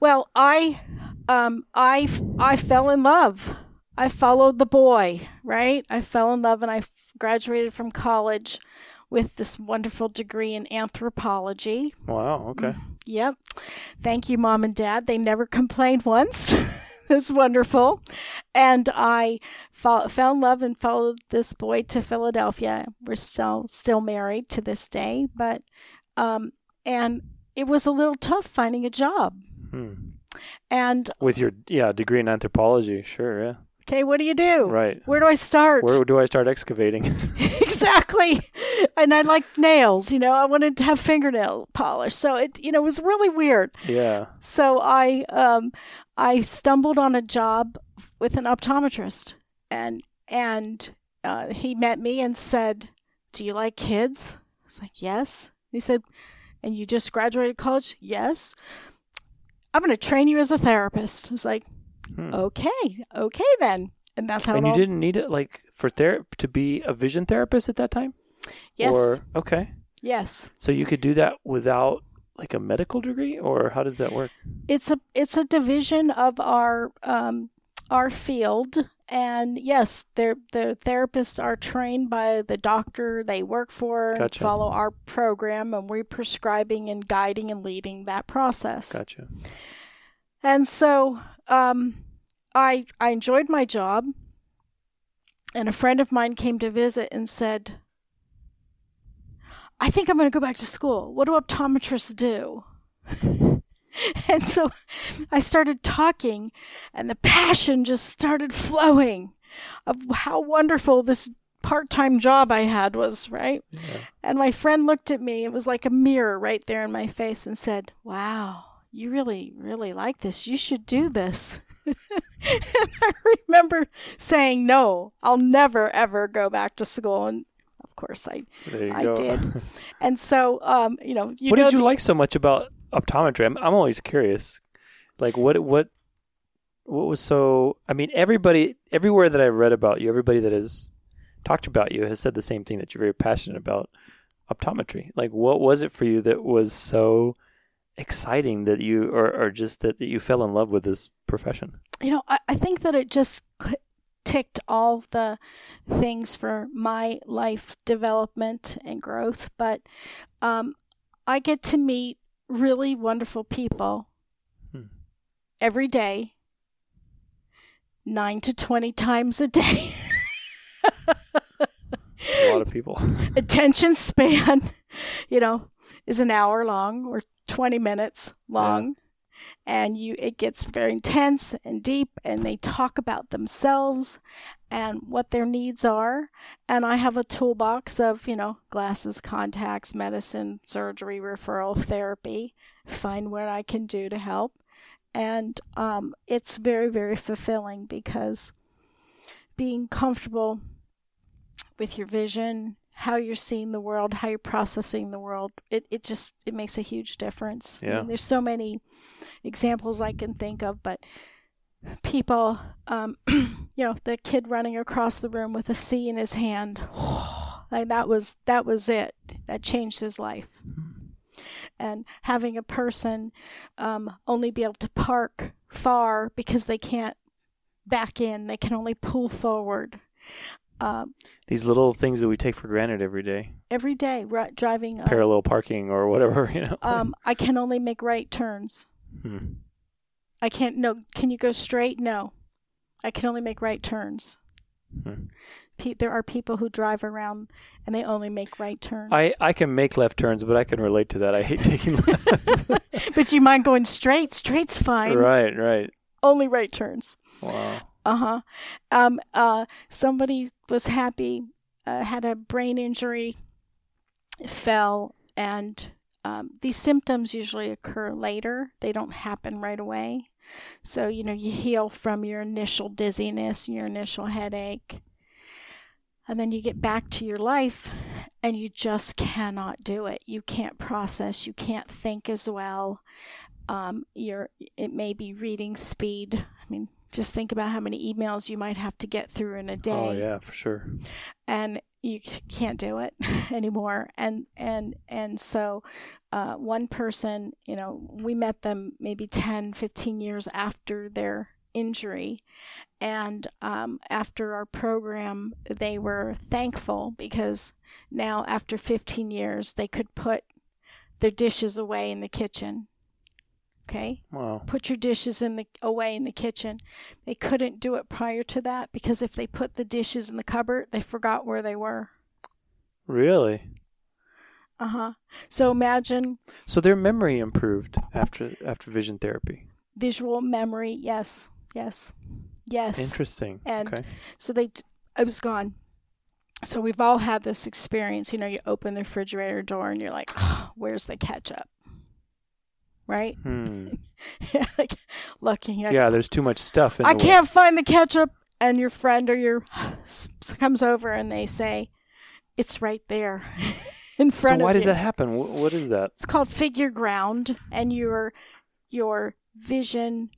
Well, I, um, I, I fell in love. I followed the boy, right? I fell in love, and I f- graduated from college with this wonderful degree in anthropology. wow, okay, Yep. Thank you, mom and dad. They never complained once. it's wonderful. And I fell, fell in love and followed this boy to Philadelphia. We're still still married to this day, but um, and it was a little tough finding a job. Hmm. And with your yeah degree in anthropology, sure, yeah, okay, what do you do? right. Where do I start? Where do I start excavating? exactly. And I like nails, you know, I wanted to have fingernail polish. So it, you know, it was really weird. yeah, So I, um, I stumbled on a job with an optometrist and, and, uh, he met me and said, do you like kids? I was like, yes. He said, and you just graduated college? Yes. I'm going to train you as a therapist. I was like, Hmm. okay, okay then. And that's how and you all, didn't need it like for ther- to be a vision therapist at that time. yes, Or okay, yes. so you could do that without like a medical degree, or how does that work? it's a it's a division of our um, our field and yes they're the therapists are trained by the doctor they work for and Gotcha. follow our program and we're prescribing and guiding and leading that process Gotcha. and so um, I I enjoyed my job and a friend of mine came to visit and said I think I'm going to go back to school. What do optometrists do? and so I started talking and the passion just started flowing of how wonderful this part-time job I had was, right? Yeah. And my friend looked at me. It was like a mirror right there in my face and said, Wow, you really, really like this. You should do this. and I remember saying, No, I'll never, ever go back to school. And of course I, I go. did. and so, um, you know, you what know did you the- like so much about optometry? I'm, I'm always curious. Like what what what was so? I mean, everybody everywhere that I've read about you, everybody that has talked about you has said the same thing that you're very passionate about optometry. Like, what was it for you that was so exciting that you, or, or just that you fell in love with this profession? you know, I, I think that it just ticked all the things for my life development and growth. But um, I get to meet really wonderful people Hmm. every day, nine to 20 times a day. A lot of people. Attention span, you know, is an hour long or 20 minutes long. And you, it gets very intense and deep, and they talk about themselves and what their needs are. And I have a toolbox of, you know, glasses, contacts, medicine, surgery, referral, therapy, find what I can do to help. And um, it's very, very fulfilling because being comfortable with your vision how you're seeing the world, how you're processing the world. It it just it makes a huge difference. I Yeah. mean, there's so many examples I can think of, but people, um, you know, the kid running across the room with a C in his hand, like that was that was it. That changed his life. And having a person um, only be able to park far because they can't back in, they can only pull forward. Um, These little things that we take for granted every day, every day ri- driving uh, parallel parking or whatever, you know. um i can only make right turns Hmm. i can't no can you go straight no i can only make right turns Hmm. Pe- there are people who drive around and they only make right turns I, I can make left turns, but I can relate to that. I hate taking left. but you mind going straight straight's fine right, right. only right turns Wow. Uh-huh. Um uh somebody was happy uh, had a brain injury fell and um, these symptoms usually occur later. They don't happen right away. So you know you heal from your initial dizziness your initial headache and then you get back to your life and you just cannot do it. You can't process. You can't think as well. Um, your it may be reading speed. I mean just think about how many emails you might have to get through in a day. Oh yeah, for sure. and you can't do it anymore. And and and so uh, one person you know we met them maybe 10 15 years after their injury. And um, after our program they were thankful because now after 15 years they could put their dishes away in the kitchen okay Wow. put your dishes in the away in the kitchen. They couldn't do it prior to that because if they put the dishes in the cupboard, they forgot where they were. Really? Uh-huh. So imagine So their memory improved after after vision therapy. visual memory. Yes. Yes. Yes. Interesting. And- okay. So they I was gone. So we've all had this experience, you know, you open the refrigerator door and you're like, oh, "Where's the ketchup?" Right? Hmm. like looking at Yeah, there's too much stuff in I the can't find the ketchup. And your friend or your comes over and they say, "It's right there in front So why does you." that happen? Wh- What is that? It's called figure ground, and your your vision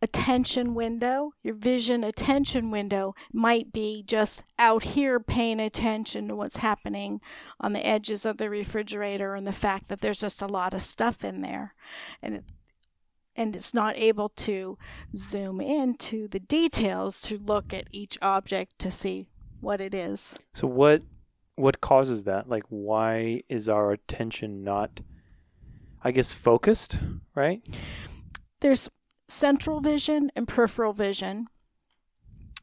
attention window, your vision attention window might be just out here paying attention to what's happening on the edges of the refrigerator and the fact that there's just a lot of stuff in there, and it, and it's not able to zoom into the details to look at each object to see what it is. So what what causes that? Like why is our attention not I guess focused, right? there's central vision and peripheral vision.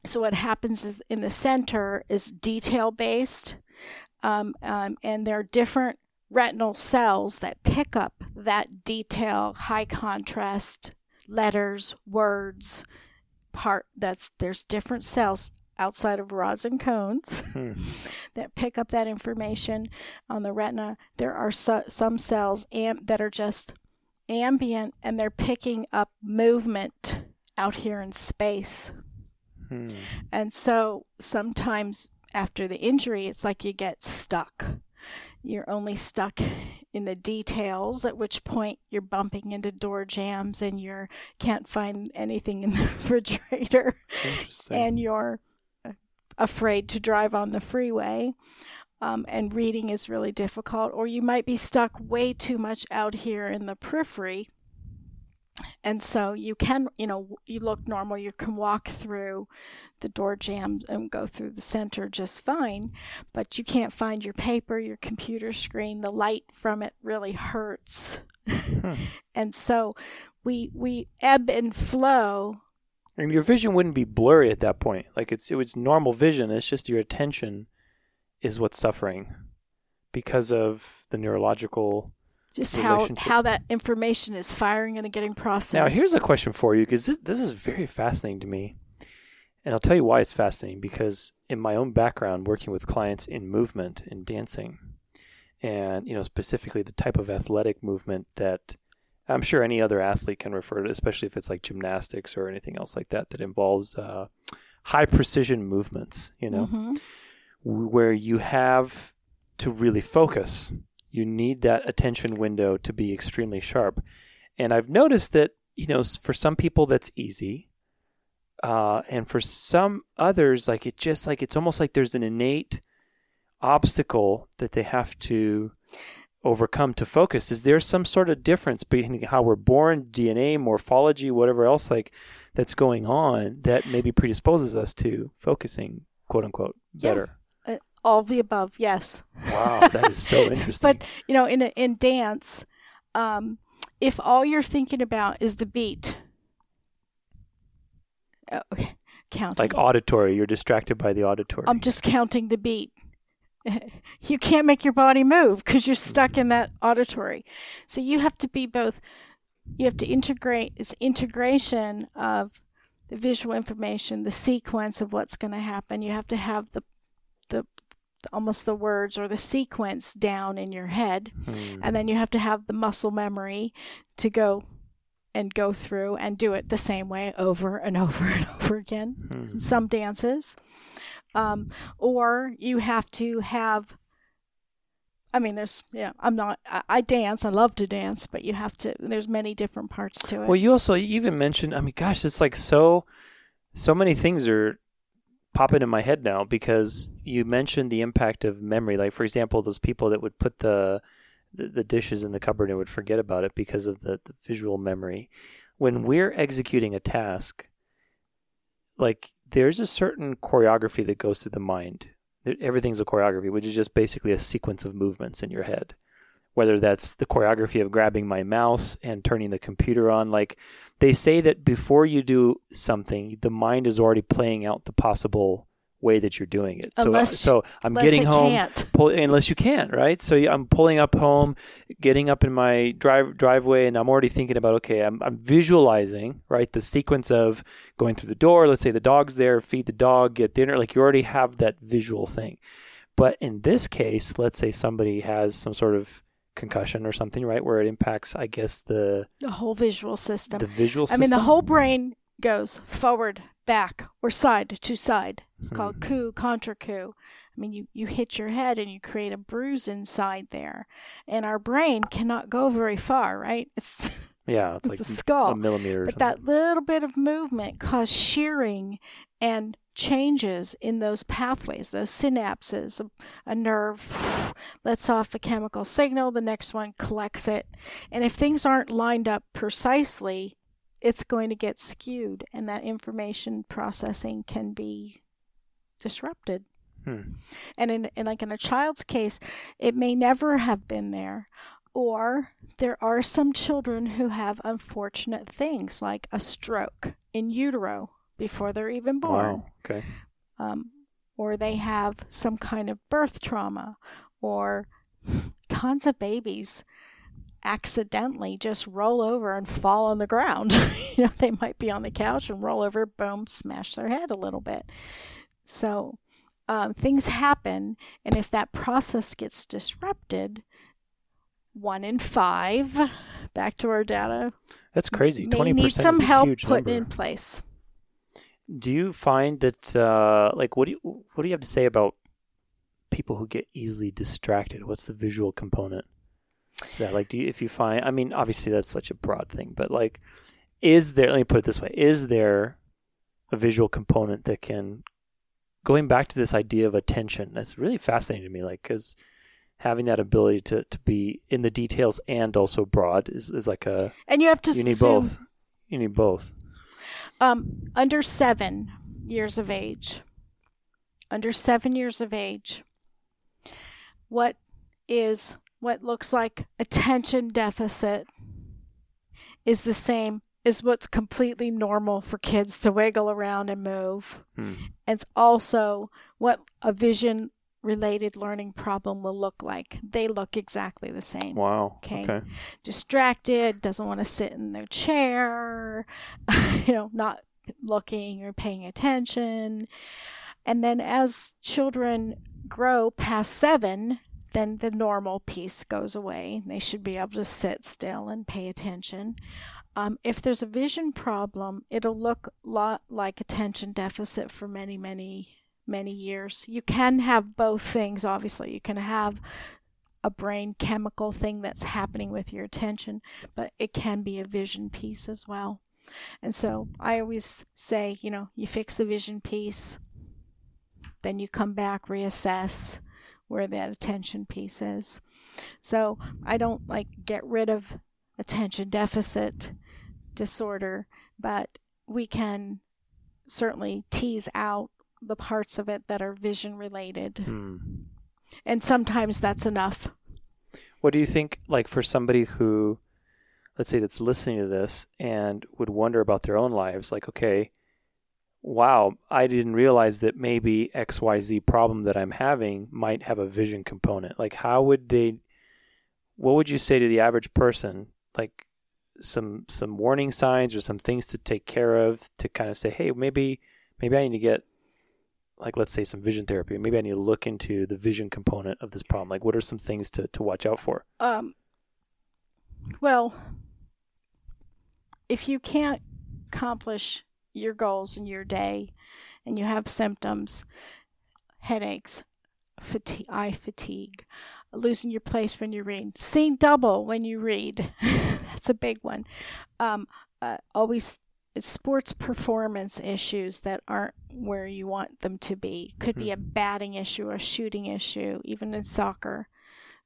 So what happens is in the center is detail based, um, um, and there are different retinal cells that pick up that detail, high contrast letters, words. Part that's there's different cells outside of rods and cones Hmm. that pick up that information on the retina. There are so, some cells am- that are just ambient and they're picking up movement out here in space. Hmm. And so sometimes after the injury, it's like you get stuck. You're only stuck in the details, at which point you're bumping into door jambs and you can't find anything in the refrigerator Interesting. and you're uh, afraid to drive on the freeway. Um, and reading is really difficult, or you might be stuck way too much out here in the periphery. And so you can, you know, you look normal, you can walk through the door jamb and go through the center just fine, but you can't find your paper, your computer screen, the light from it really hurts. and so we we ebb and flow and your vision wouldn't be blurry at that point. Like it's it was normal vision. It's just your attention is what's suffering because of the neurological. just how how that information is firing and getting processed. Now, here's a question for you because this, this is very fascinating to me. And I'll tell you why it's fascinating because in my own background, working with clients in movement and dancing, and you know specifically the type of athletic movement that I'm sure any other athlete can refer to, especially if it's like gymnastics or anything else like that that involves uh, high precision movements. You know, Mhm. Where you have to really focus. You need that attention window to be extremely sharp. And I've noticed that, you know, for some people that's easy. Uh, and for some others, like it just like it's almost like there's an innate obstacle that they have to overcome to focus. Is there some sort of difference between how we're born, DNA, morphology, whatever else like that's going on that maybe predisposes us to focusing, quote unquote, better? Yeah. All of the above, yes. Wow, that is so interesting. but you know, in in dance, um, if all you're thinking about is the beat, oh, okay, counting. Like auditory, you're distracted by the auditory. I'm just counting the beat. you can't make your body move because you're stuck in that auditory. So you have to be both. You have to integrate. It's integration of the visual information, the sequence of what's going to happen. You have to have the almost the words or the sequence down in your head, hmm. and then you have to have the muscle memory to go and go through and do it the same way over and over and over again. Hmm. Some dances. Um, or you have to have I mean, there's yeah. I'm not. I, I, dance. I love to dance, but you have to. There's many different parts to it. Well, you also even mentioned. I mean, gosh, it's like so. So many things are popping in my head now because you mentioned the impact of memory. Like, for example, those people that would put the the, the dishes in the cupboard and would forget about it because of the, the visual memory. When mm-hmm. we're executing a task, like there's a certain choreography that goes through the mind. Everything's a choreography, which is just basically a sequence of movements in your head. Whether that's the choreography of grabbing my mouse and turning the computer on, like they say that before you do something, the mind is already playing out the possible way that you're doing it. So, uh, unless, so I'm getting home, pull, unless you can't, right? So I'm pulling up home, getting up in my drive driveway, and I'm already thinking about, okay, I'm, I'm visualizing, right, the sequence of going through the door. Let's say the dog's there, feed the dog, get dinner. Like you already have that visual thing. But in this case, let's say somebody has some sort of concussion or something, right, where it impacts, I guess the the whole visual system. The visual. I mean, the whole brain goes forward, back, or side to side. It's mm-hmm. called coup, contrecoup. I mean, you, you hit your head and you create a bruise inside there. And our brain cannot go very far, right? It's yeah, it's like the skull. A millimeter. But that little bit of movement causes shearing and changes in those pathways, those synapses. A, a nerve lets off a chemical signal, the next one collects it. And if things aren't lined up precisely, it's going to get skewed, and that information processing can be disrupted. Hmm. And in, in like in a child's case, it may never have been there. Or there are some children who have unfortunate things like a stroke in utero before they're even born. Wow. Okay. Um, or they have some kind of birth trauma, or tons of babies accidentally just roll over and fall on the ground. you know, they might be on the couch and roll over, boom, smash their head a little bit. So um, things happen, and if that process gets disrupted, one in five, back to our data. That's crazy. Twenty percent. need some help put in place. Do you find that, uh, like, what do you what do you have to say about people who get easily distracted? What's the visual component? Yeah, like, do you, if you find, I mean, obviously that's such a broad thing, but like, is there? Let me put it this way: Is there a visual component that can going back to this idea of attention, that's really fascinating to me. Like, because having that ability to, to be in the details and also broad is, is like a. And you have to. You need zoom. both. You need both. Um, under seven years of age, under seven years of age, what is what looks like attention deficit is the same is what's completely normal for kids to wiggle around and move. Hmm. It's also what a vision related learning problem will look like. They look exactly the same. Wow. Okay. okay. Distracted, doesn't want to sit in their chair, you know, not looking or paying attention. And then as children grow past seven, then the normal piece goes away. They should be able to sit still and pay attention. Um, if there's a vision problem, it'll look a lot like attention deficit for many, many many years. You can have both things, obviously. You can have a brain chemical thing that's happening with your attention, but it can be a vision piece as well. And so I always say, you know, you fix the vision piece, then you come back, reassess where that attention piece is. So I don't like get rid of attention deficit disorder, but we can certainly tease out the parts of it that are vision related. Hmm. And sometimes that's enough. What do you think, like for somebody who, let's say, that's listening to this and would wonder about their own lives, like, okay, wow, I didn't realize that maybe XYZ problem that I'm having might have a vision component. Like, how would they, what would you say to the average person? Like, some some warning signs or some things to take care of to kind of say, hey, maybe maybe I need to get like let's say some vision therapy. Or maybe I need to look into the vision component of this problem. Like what are some things to, to watch out for? Um well, if you can't accomplish your goals in your day and you have symptoms, headaches, fatigue, eye fatigue, losing your place when you read, seeing double when you read. That's a big one. Um, uh, always sports performance issues that aren't where you want them to be. Could be a hmm. batting issue, a shooting issue, even in soccer.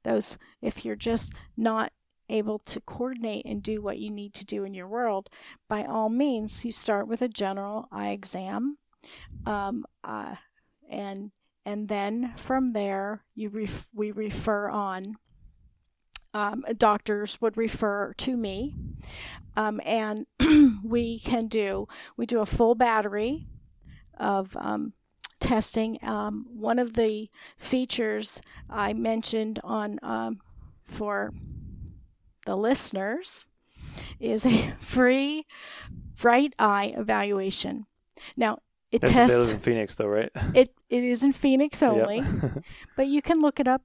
Those, if you're just not able to coordinate and do what you need to do in your world, by all means, you start with a general eye exam, um, uh, and and then from there you ref- we refer on. Um, doctors would refer to me, um, and we can do we do a full battery of um, testing. Um, one of the features I mentioned on um, for the listeners is a free RightEye evaluation. Now, it That's tests in Phoenix, though, right? It it is in Phoenix only, yep. but you can look it up.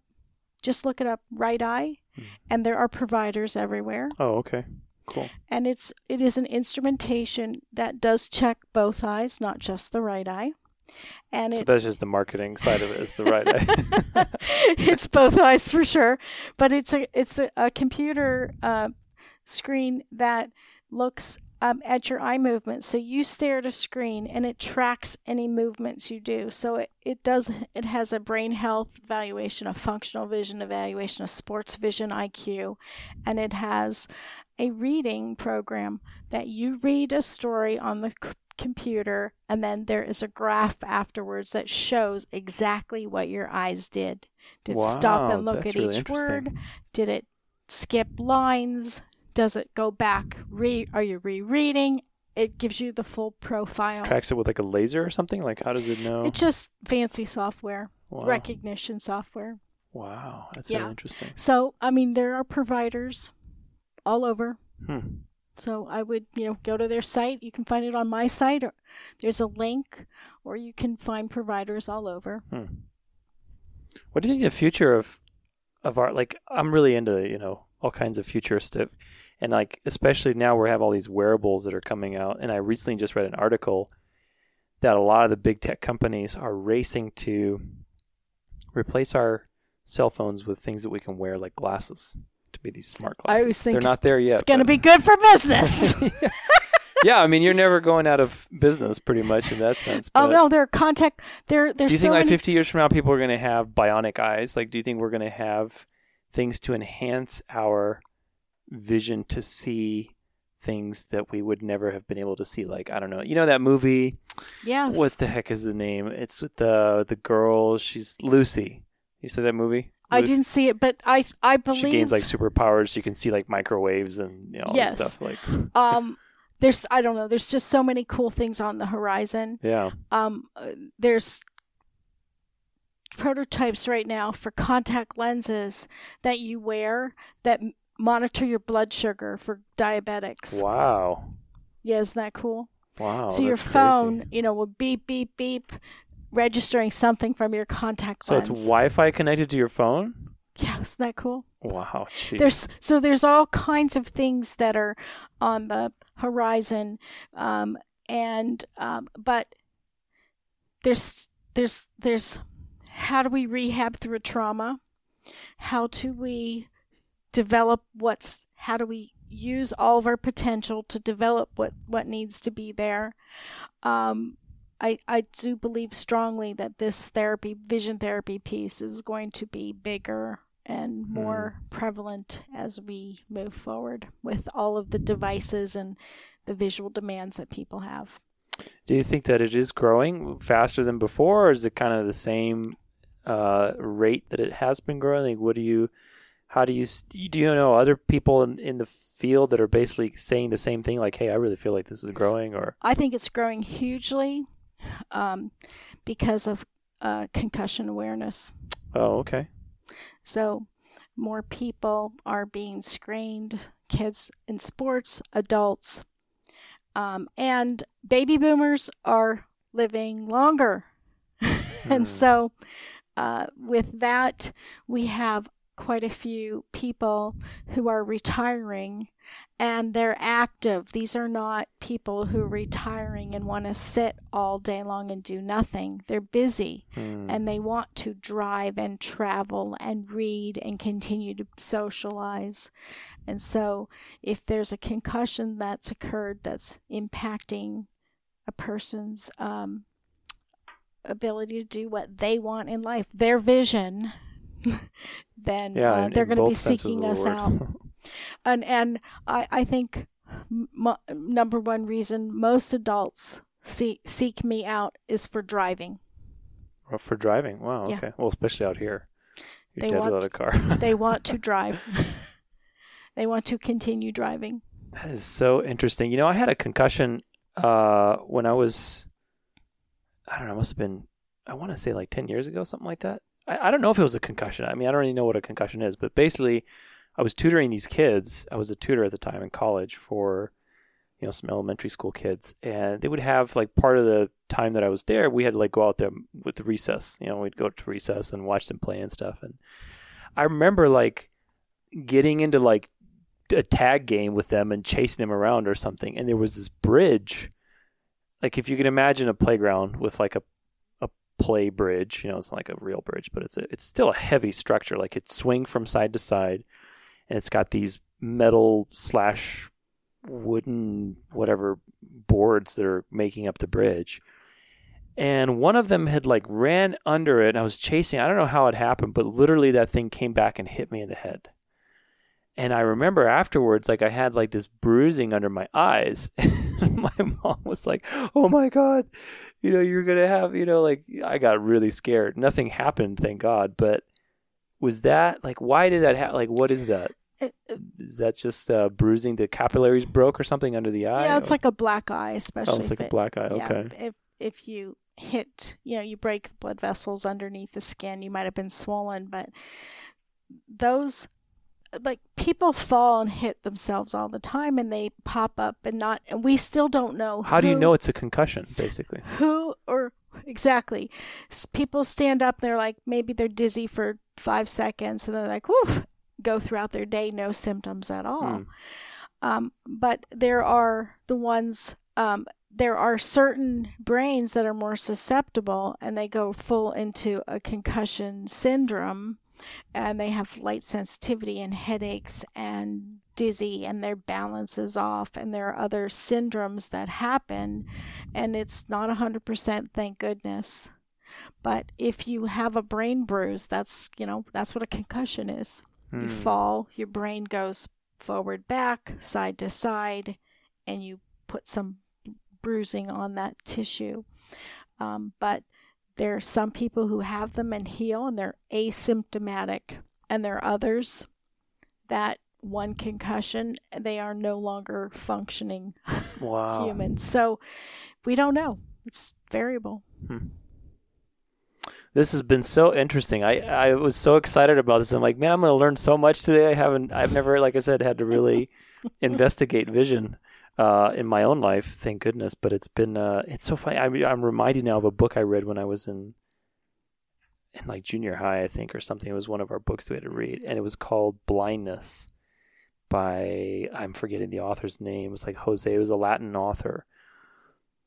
Just look it up, RightEye, hmm. and there are providers everywhere. Oh, okay, cool. And it's it is an instrumentation that does check both eyes, not just the right eye. And so it, that's just the marketing side of it is the right eye. it's both eyes for sure, but it's a it's a, a computer uh, screen that looks um, at your eye movement. So you stare at a screen and it tracks any movements you do. So it, it does it has a brain health evaluation, a functional vision evaluation, a sports vision IQ, and it has a reading program that you read a story on the c- computer and then there is a graph afterwards that shows exactly what your eyes did. Did wow, stop and look at really each word? Did it skip lines? Does it go back? Re- are you rereading? It gives you the full profile. Tracks it with like a laser or something. Like how does it know? It's just fancy software, wow. recognition software. Wow, that's yeah. very interesting. So I mean, there are providers all over. Hmm. So I would, you know, go to their site. You can find it on my site, or there's a link, or you can find providers all over. Hmm. What do you think the future of of art? Like, I'm really into you know all kinds of futuristic and like especially now we have all these wearables that are coming out and i recently just read an article that a lot of the big tech companies are racing to replace our cell phones with things that we can wear like glasses to be these smart glasses i always think they're not there yet it's going to be good for business yeah, I mean, you're never going out of business, pretty much in that sense. oh no, they're contact. They're they're. Do you so think like many... 50 years from now, people are going to have bionic eyes? Like, do you think we're going to have things to enhance our vision to see things that we would never have been able to see. Like I don't know, you know that movie? Yes. What the heck is the name? It's with the the girl. She's Lucy. You saw that movie? I didn't see it, but I I believe she gains like superpowers. She can see like microwaves and you know, all yes. stuff. Like um, there's I don't know. There's just so many cool things on the horizon. Yeah. Um, there's prototypes right now for contact lenses that you wear that monitor your blood sugar for diabetics. Wow. Yeah, isn't that cool? Wow. So your phone, crazy. you know, will beep, beep, beep, registering something from your contact so lens. So it's Wi-Fi connected to your phone. Yeah, isn't that cool? Wow. Geez. There's so there's all kinds of things that are on the horizon, um, and um, but there's there's there's how do we rehab through a trauma? How do we develop what's how do we use all of our potential to develop what what needs to be there? Um, I, I do believe strongly that this therapy, vision therapy piece is going to be bigger and more mm. prevalent as we move forward with all of the devices and the visual demands that people have. Do you think that it is growing faster than before, or is it kind of the same uh, rate that it has been growing? Like, what do you, how do you, do you know other people in, in the field that are basically saying the same thing? Like, hey, I really feel like this is growing, or I think it's growing hugely um, because of uh, concussion awareness. Oh, okay. So more people are being screened, kids in sports, adults, um, and baby boomers are living longer. and hmm. so, uh, with that, we have quite a few people who are retiring and they're active. These are not people who are retiring and want to sit all day long and do nothing. They're busy mm. and they want to drive and travel and read and continue to socialize. And so, if there's a concussion that's occurred that's impacting a person's um, ability to do what they want in life, their vision, then yeah, uh, they're going to be seeking us out. and and I, I think m- number one reason most adults seek seek me out is for driving. Well, for driving, wow, okay. Yeah. Well, especially out here, you're they dead want, without a car. they want to drive. they want to continue driving. That is so interesting. You know, I had a concussion uh, when I was, I don't know, must have been, I want to say like ten years ago, something like that. I, I don't know if it was a concussion. I mean, I don't really know what a concussion is, but basically, I was tutoring these kids. I was a tutor at the time in college for you know some elementary school kids, and they would have like part of the time that I was there, we had to like go out there with the recess. You know, we'd go to recess and watch them play and stuff. And I remember like getting into like a tag game with them and chasing them around or something. And there was this bridge, like if you can imagine a playground with like a a play bridge. You know, it's not like a real bridge, but it's a, it's still a heavy structure. Like it swing from side to side and it's got these metal slash wooden whatever boards that are making up the bridge. And one of them had like ran under it and I was chasing. I don't know how it happened, but literally that thing came back and hit me in the head. And I remember afterwards, like I had like this bruising under my eyes. My mom was like, "Oh my god, you know you're gonna have, you know, like I got really scared. Nothing happened, thank God. But was that like why did that happen? Like what is that? Is that just uh, bruising? The capillaries broke or something under the eye? Yeah, it's or? like a black eye, especially. Oh, it's like it, a black eye. Okay. Yeah, if if you hit, you know, you break the blood vessels underneath the skin, you might have been swollen, but those like people fall and hit themselves all the time and they pop up and not and we still don't know how who, do you know it's a concussion basically who or exactly people stand up they're like maybe they're dizzy for five seconds and they're like, whew, go throughout their day, no symptoms at all. Mm. Um, but there are the ones, um, there are certain brains that are more susceptible and they go full into a concussion syndrome and they have light sensitivity and headaches and dizzy and their balance is off and there are other syndromes that happen and it's not 100% thank goodness but if you have a brain bruise, that's, you know, that's what a concussion is. You hmm. fall, your brain goes forward, back, side to side, and you put some bruising on that tissue. Um, but there are some people who have them and heal, and they're asymptomatic. And there are others that one concussion, they are no longer functioning wow. humans. So we don't know. It's variable. Hmm this has been so interesting. I, I was so excited about this. I'm like, man, I'm going to learn so much today. I haven't, I've never, like I said, had to really investigate vision uh, in my own life. Thank goodness. But it's been, uh, it's so funny. I'm, I'm reminded now of a book I read when I was in, in like junior high, I think, or something. It was one of our books we had to read, and it was called Blindness by I'm forgetting the author's name. It was like Jose. It was a Latin author,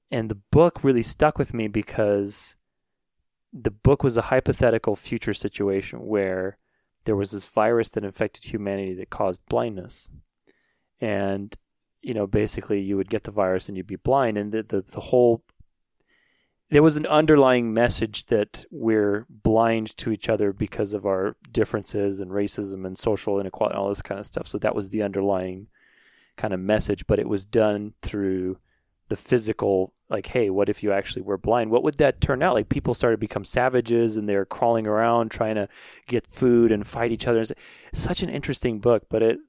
and the book really stuck with me because the book was a hypothetical future situation where there was this virus that infected humanity that caused blindness. And, you know, basically you would get the virus and you'd be blind. And the, the, the whole, there was an underlying message that we're blind to each other because of our differences and racism and social inequality and all this kind of stuff. So that was the underlying kind of message, but it was done through the physical like hey what if you actually were blind what would that turn out like people started to become savages and they're crawling around trying to get food and fight each other it's such an interesting book but it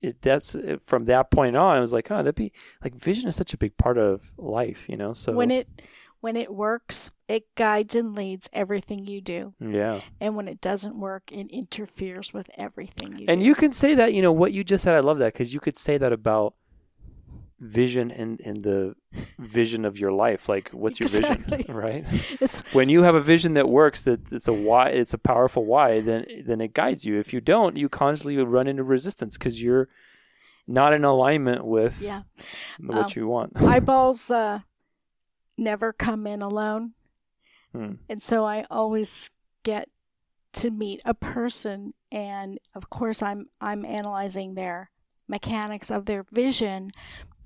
it that's uh, from that point on i was like oh that'd be like vision is such a big part of life you know so when it when it works it guides and leads everything you do yeah and when it doesn't work it interferes with everything you and do. you can say that you know what you just said i love that because you could say that about vision and in, in the vision of your life like what's your Exactly. vision right? It's when you have a vision that works that it's a why it's a powerful why then then it guides you. If you don't you constantly run into resistance because you're not in alignment with yeah. what Um, you want. eyeballs uh never come in alone. Hmm. and so i always get to meet a person and of course i'm i'm analyzing their mechanics of their vision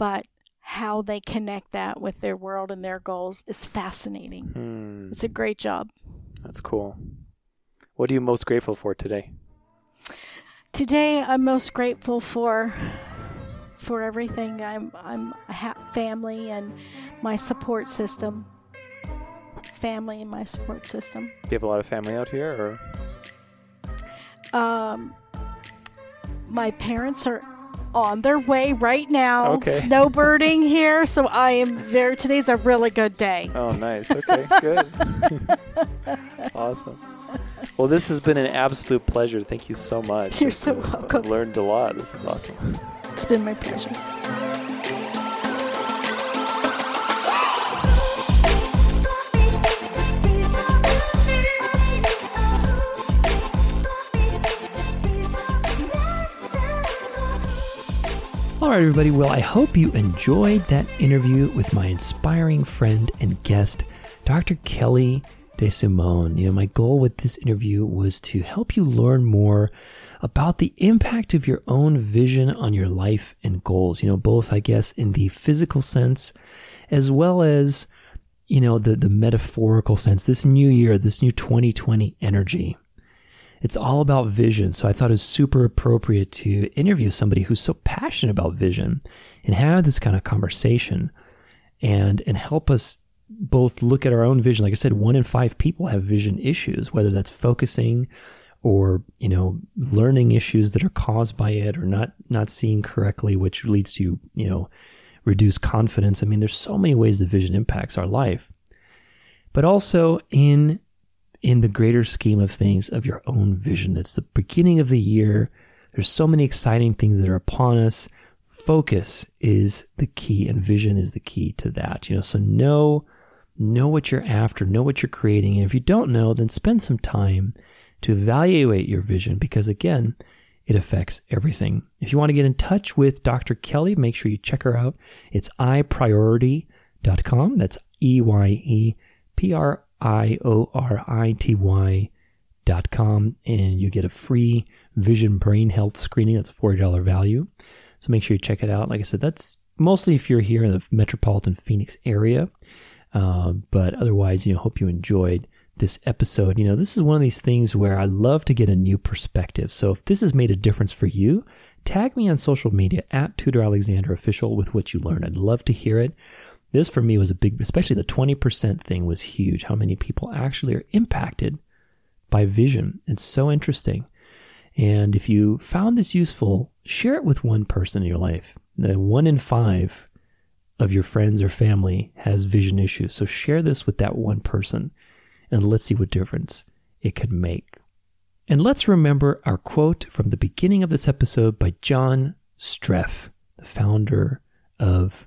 but how they connect that with their world and their goals is fascinating. Hmm. it's a great job. That's cool. What are you most grateful for today? Today i'm most grateful for for everything. I'm i'm ha- family and my support system. Family and my support system. Do you have a lot of family out here or? Um my parents are on their way right now Okay. snowbirding here. So i am there. Today's a really good day. Oh nice. Okay good. Awesome. Well this has been an absolute pleasure. Thank you so much. You're so welcome. I've learned a lot. This is awesome. It's been my pleasure All right, everybody. Well, I hope you enjoyed that interview with my inspiring friend and guest, Dr. Kelly DeSimone. You know, my goal with this interview was to help you learn more about the impact of your own vision on your life and goals. You know, both, I guess, in the physical sense as well as, you know, the, the metaphorical sense. This new year, this new 2020 energy it's all about vision. So I thought it was super appropriate to interview somebody who's so passionate about vision and have this kind of conversation and and help us both look at our own vision. Like I said, one in five people have vision issues, whether that's focusing or, you know, learning issues that are caused by it or not not seeing correctly, which leads to, you know, reduced confidence. I mean, there's so many ways that vision impacts our life. But also in in the greater scheme of things of your own vision. It's the beginning of the year. There's so many exciting things that are upon us. Focus is the key and vision is the key to that. You know, so know, know what you're after, know what you're creating. And if you don't know, then spend some time to evaluate your vision because again, it affects everything. If you want to get in touch with Dr. Kelly, make sure you check her out. It's eyepriority.com. That's E Y E P R I O R I T Y dot com, and you get a free vision brain health screening. That's a $40 value. So make sure you check it out. Like I said, that's mostly if you're here in the metropolitan Phoenix area. Uh, but otherwise, you know, hope you enjoyed this episode. You know, this is one of these things where I love to get a new perspective. So if this has made a difference for you, tag me on social media at Tudor Alexander Official with what you learned. I'd love to hear it. This for me was a big, especially the 20% thing was huge. How many people actually are impacted by vision? It's so interesting. And if you found this useful, share it with one person in your life. The one in five of your friends or family has vision issues. So share this with that one person and let's see what difference it can make. And let's remember our quote from the beginning of this episode by John Streff, the founder of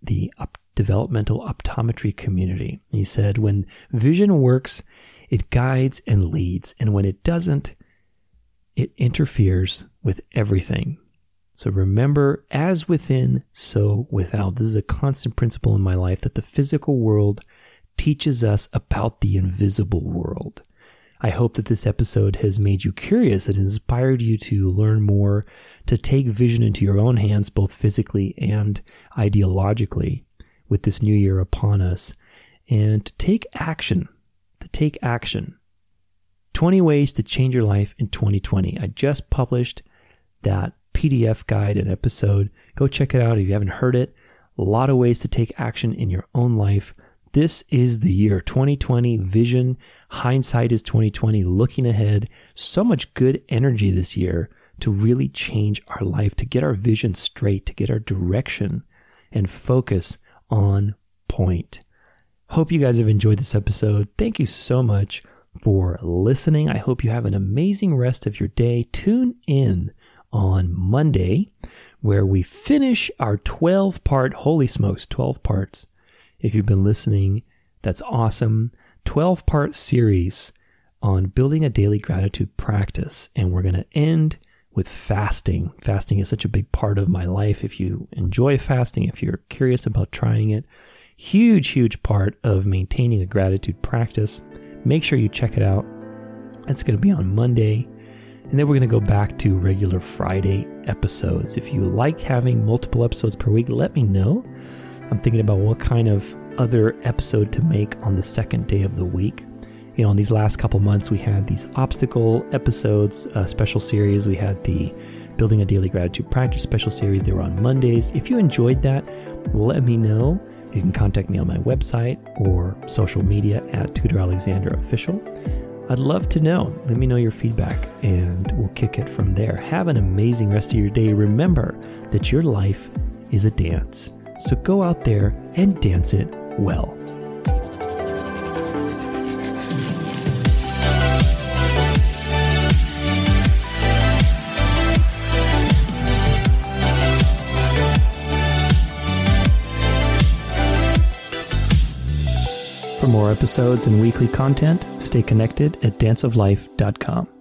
the developmental optometry community. He said, When vision works, it guides and leads, and when it doesn't, it interferes with everything. So remember, as within, so without. This is a constant principle in my life that the physical world teaches us about the invisible world. I hope that this episode has made you curious, it inspired you to learn more, to take vision into your own hands, both physically and ideologically, with this new year upon us, and to take action. To take action. 20 ways to change your life in 2020. I just published that PDF guide and episode. Go check it out if you haven't heard it. A lot of ways to take action in your own life. This is the year 2020 vision. Hindsight is 2020 looking ahead. So much good energy this year to really change our life, to get our vision straight, to get our direction and focus on point. Hope you guys have enjoyed this episode. Thank you so much for listening. I hope you have an amazing rest of your day. Tune in on Monday where we finish our 12 part, holy smokes, 12 parts. If you've been listening, that's awesome. 12 part series on building a daily gratitude practice. And we're going to end with fasting. Fasting is such a big part of my life. If you enjoy fasting, if you're curious about trying it, huge, huge part of maintaining a gratitude practice. Make sure you check it out. It's going to be on Monday. And then we're going to go back to regular Friday episodes. If you like having multiple episodes per week, let me know. I'm thinking about what kind of other episode to make on the second day of the week. You know, in these last couple months, we had these obstacle episodes, a special series. We had the Building a Daily Gratitude Practice special series. They were on Mondays. If you enjoyed that, let me know. You can contact me on my website or social media at Tudor Alexander Official. I'd love to know. Let me know your feedback and we'll kick it from there. Have an amazing rest of your day. Remember that your life is a dance. So go out there and dance it well. For more episodes and weekly content, stay connected at danceoflife.com.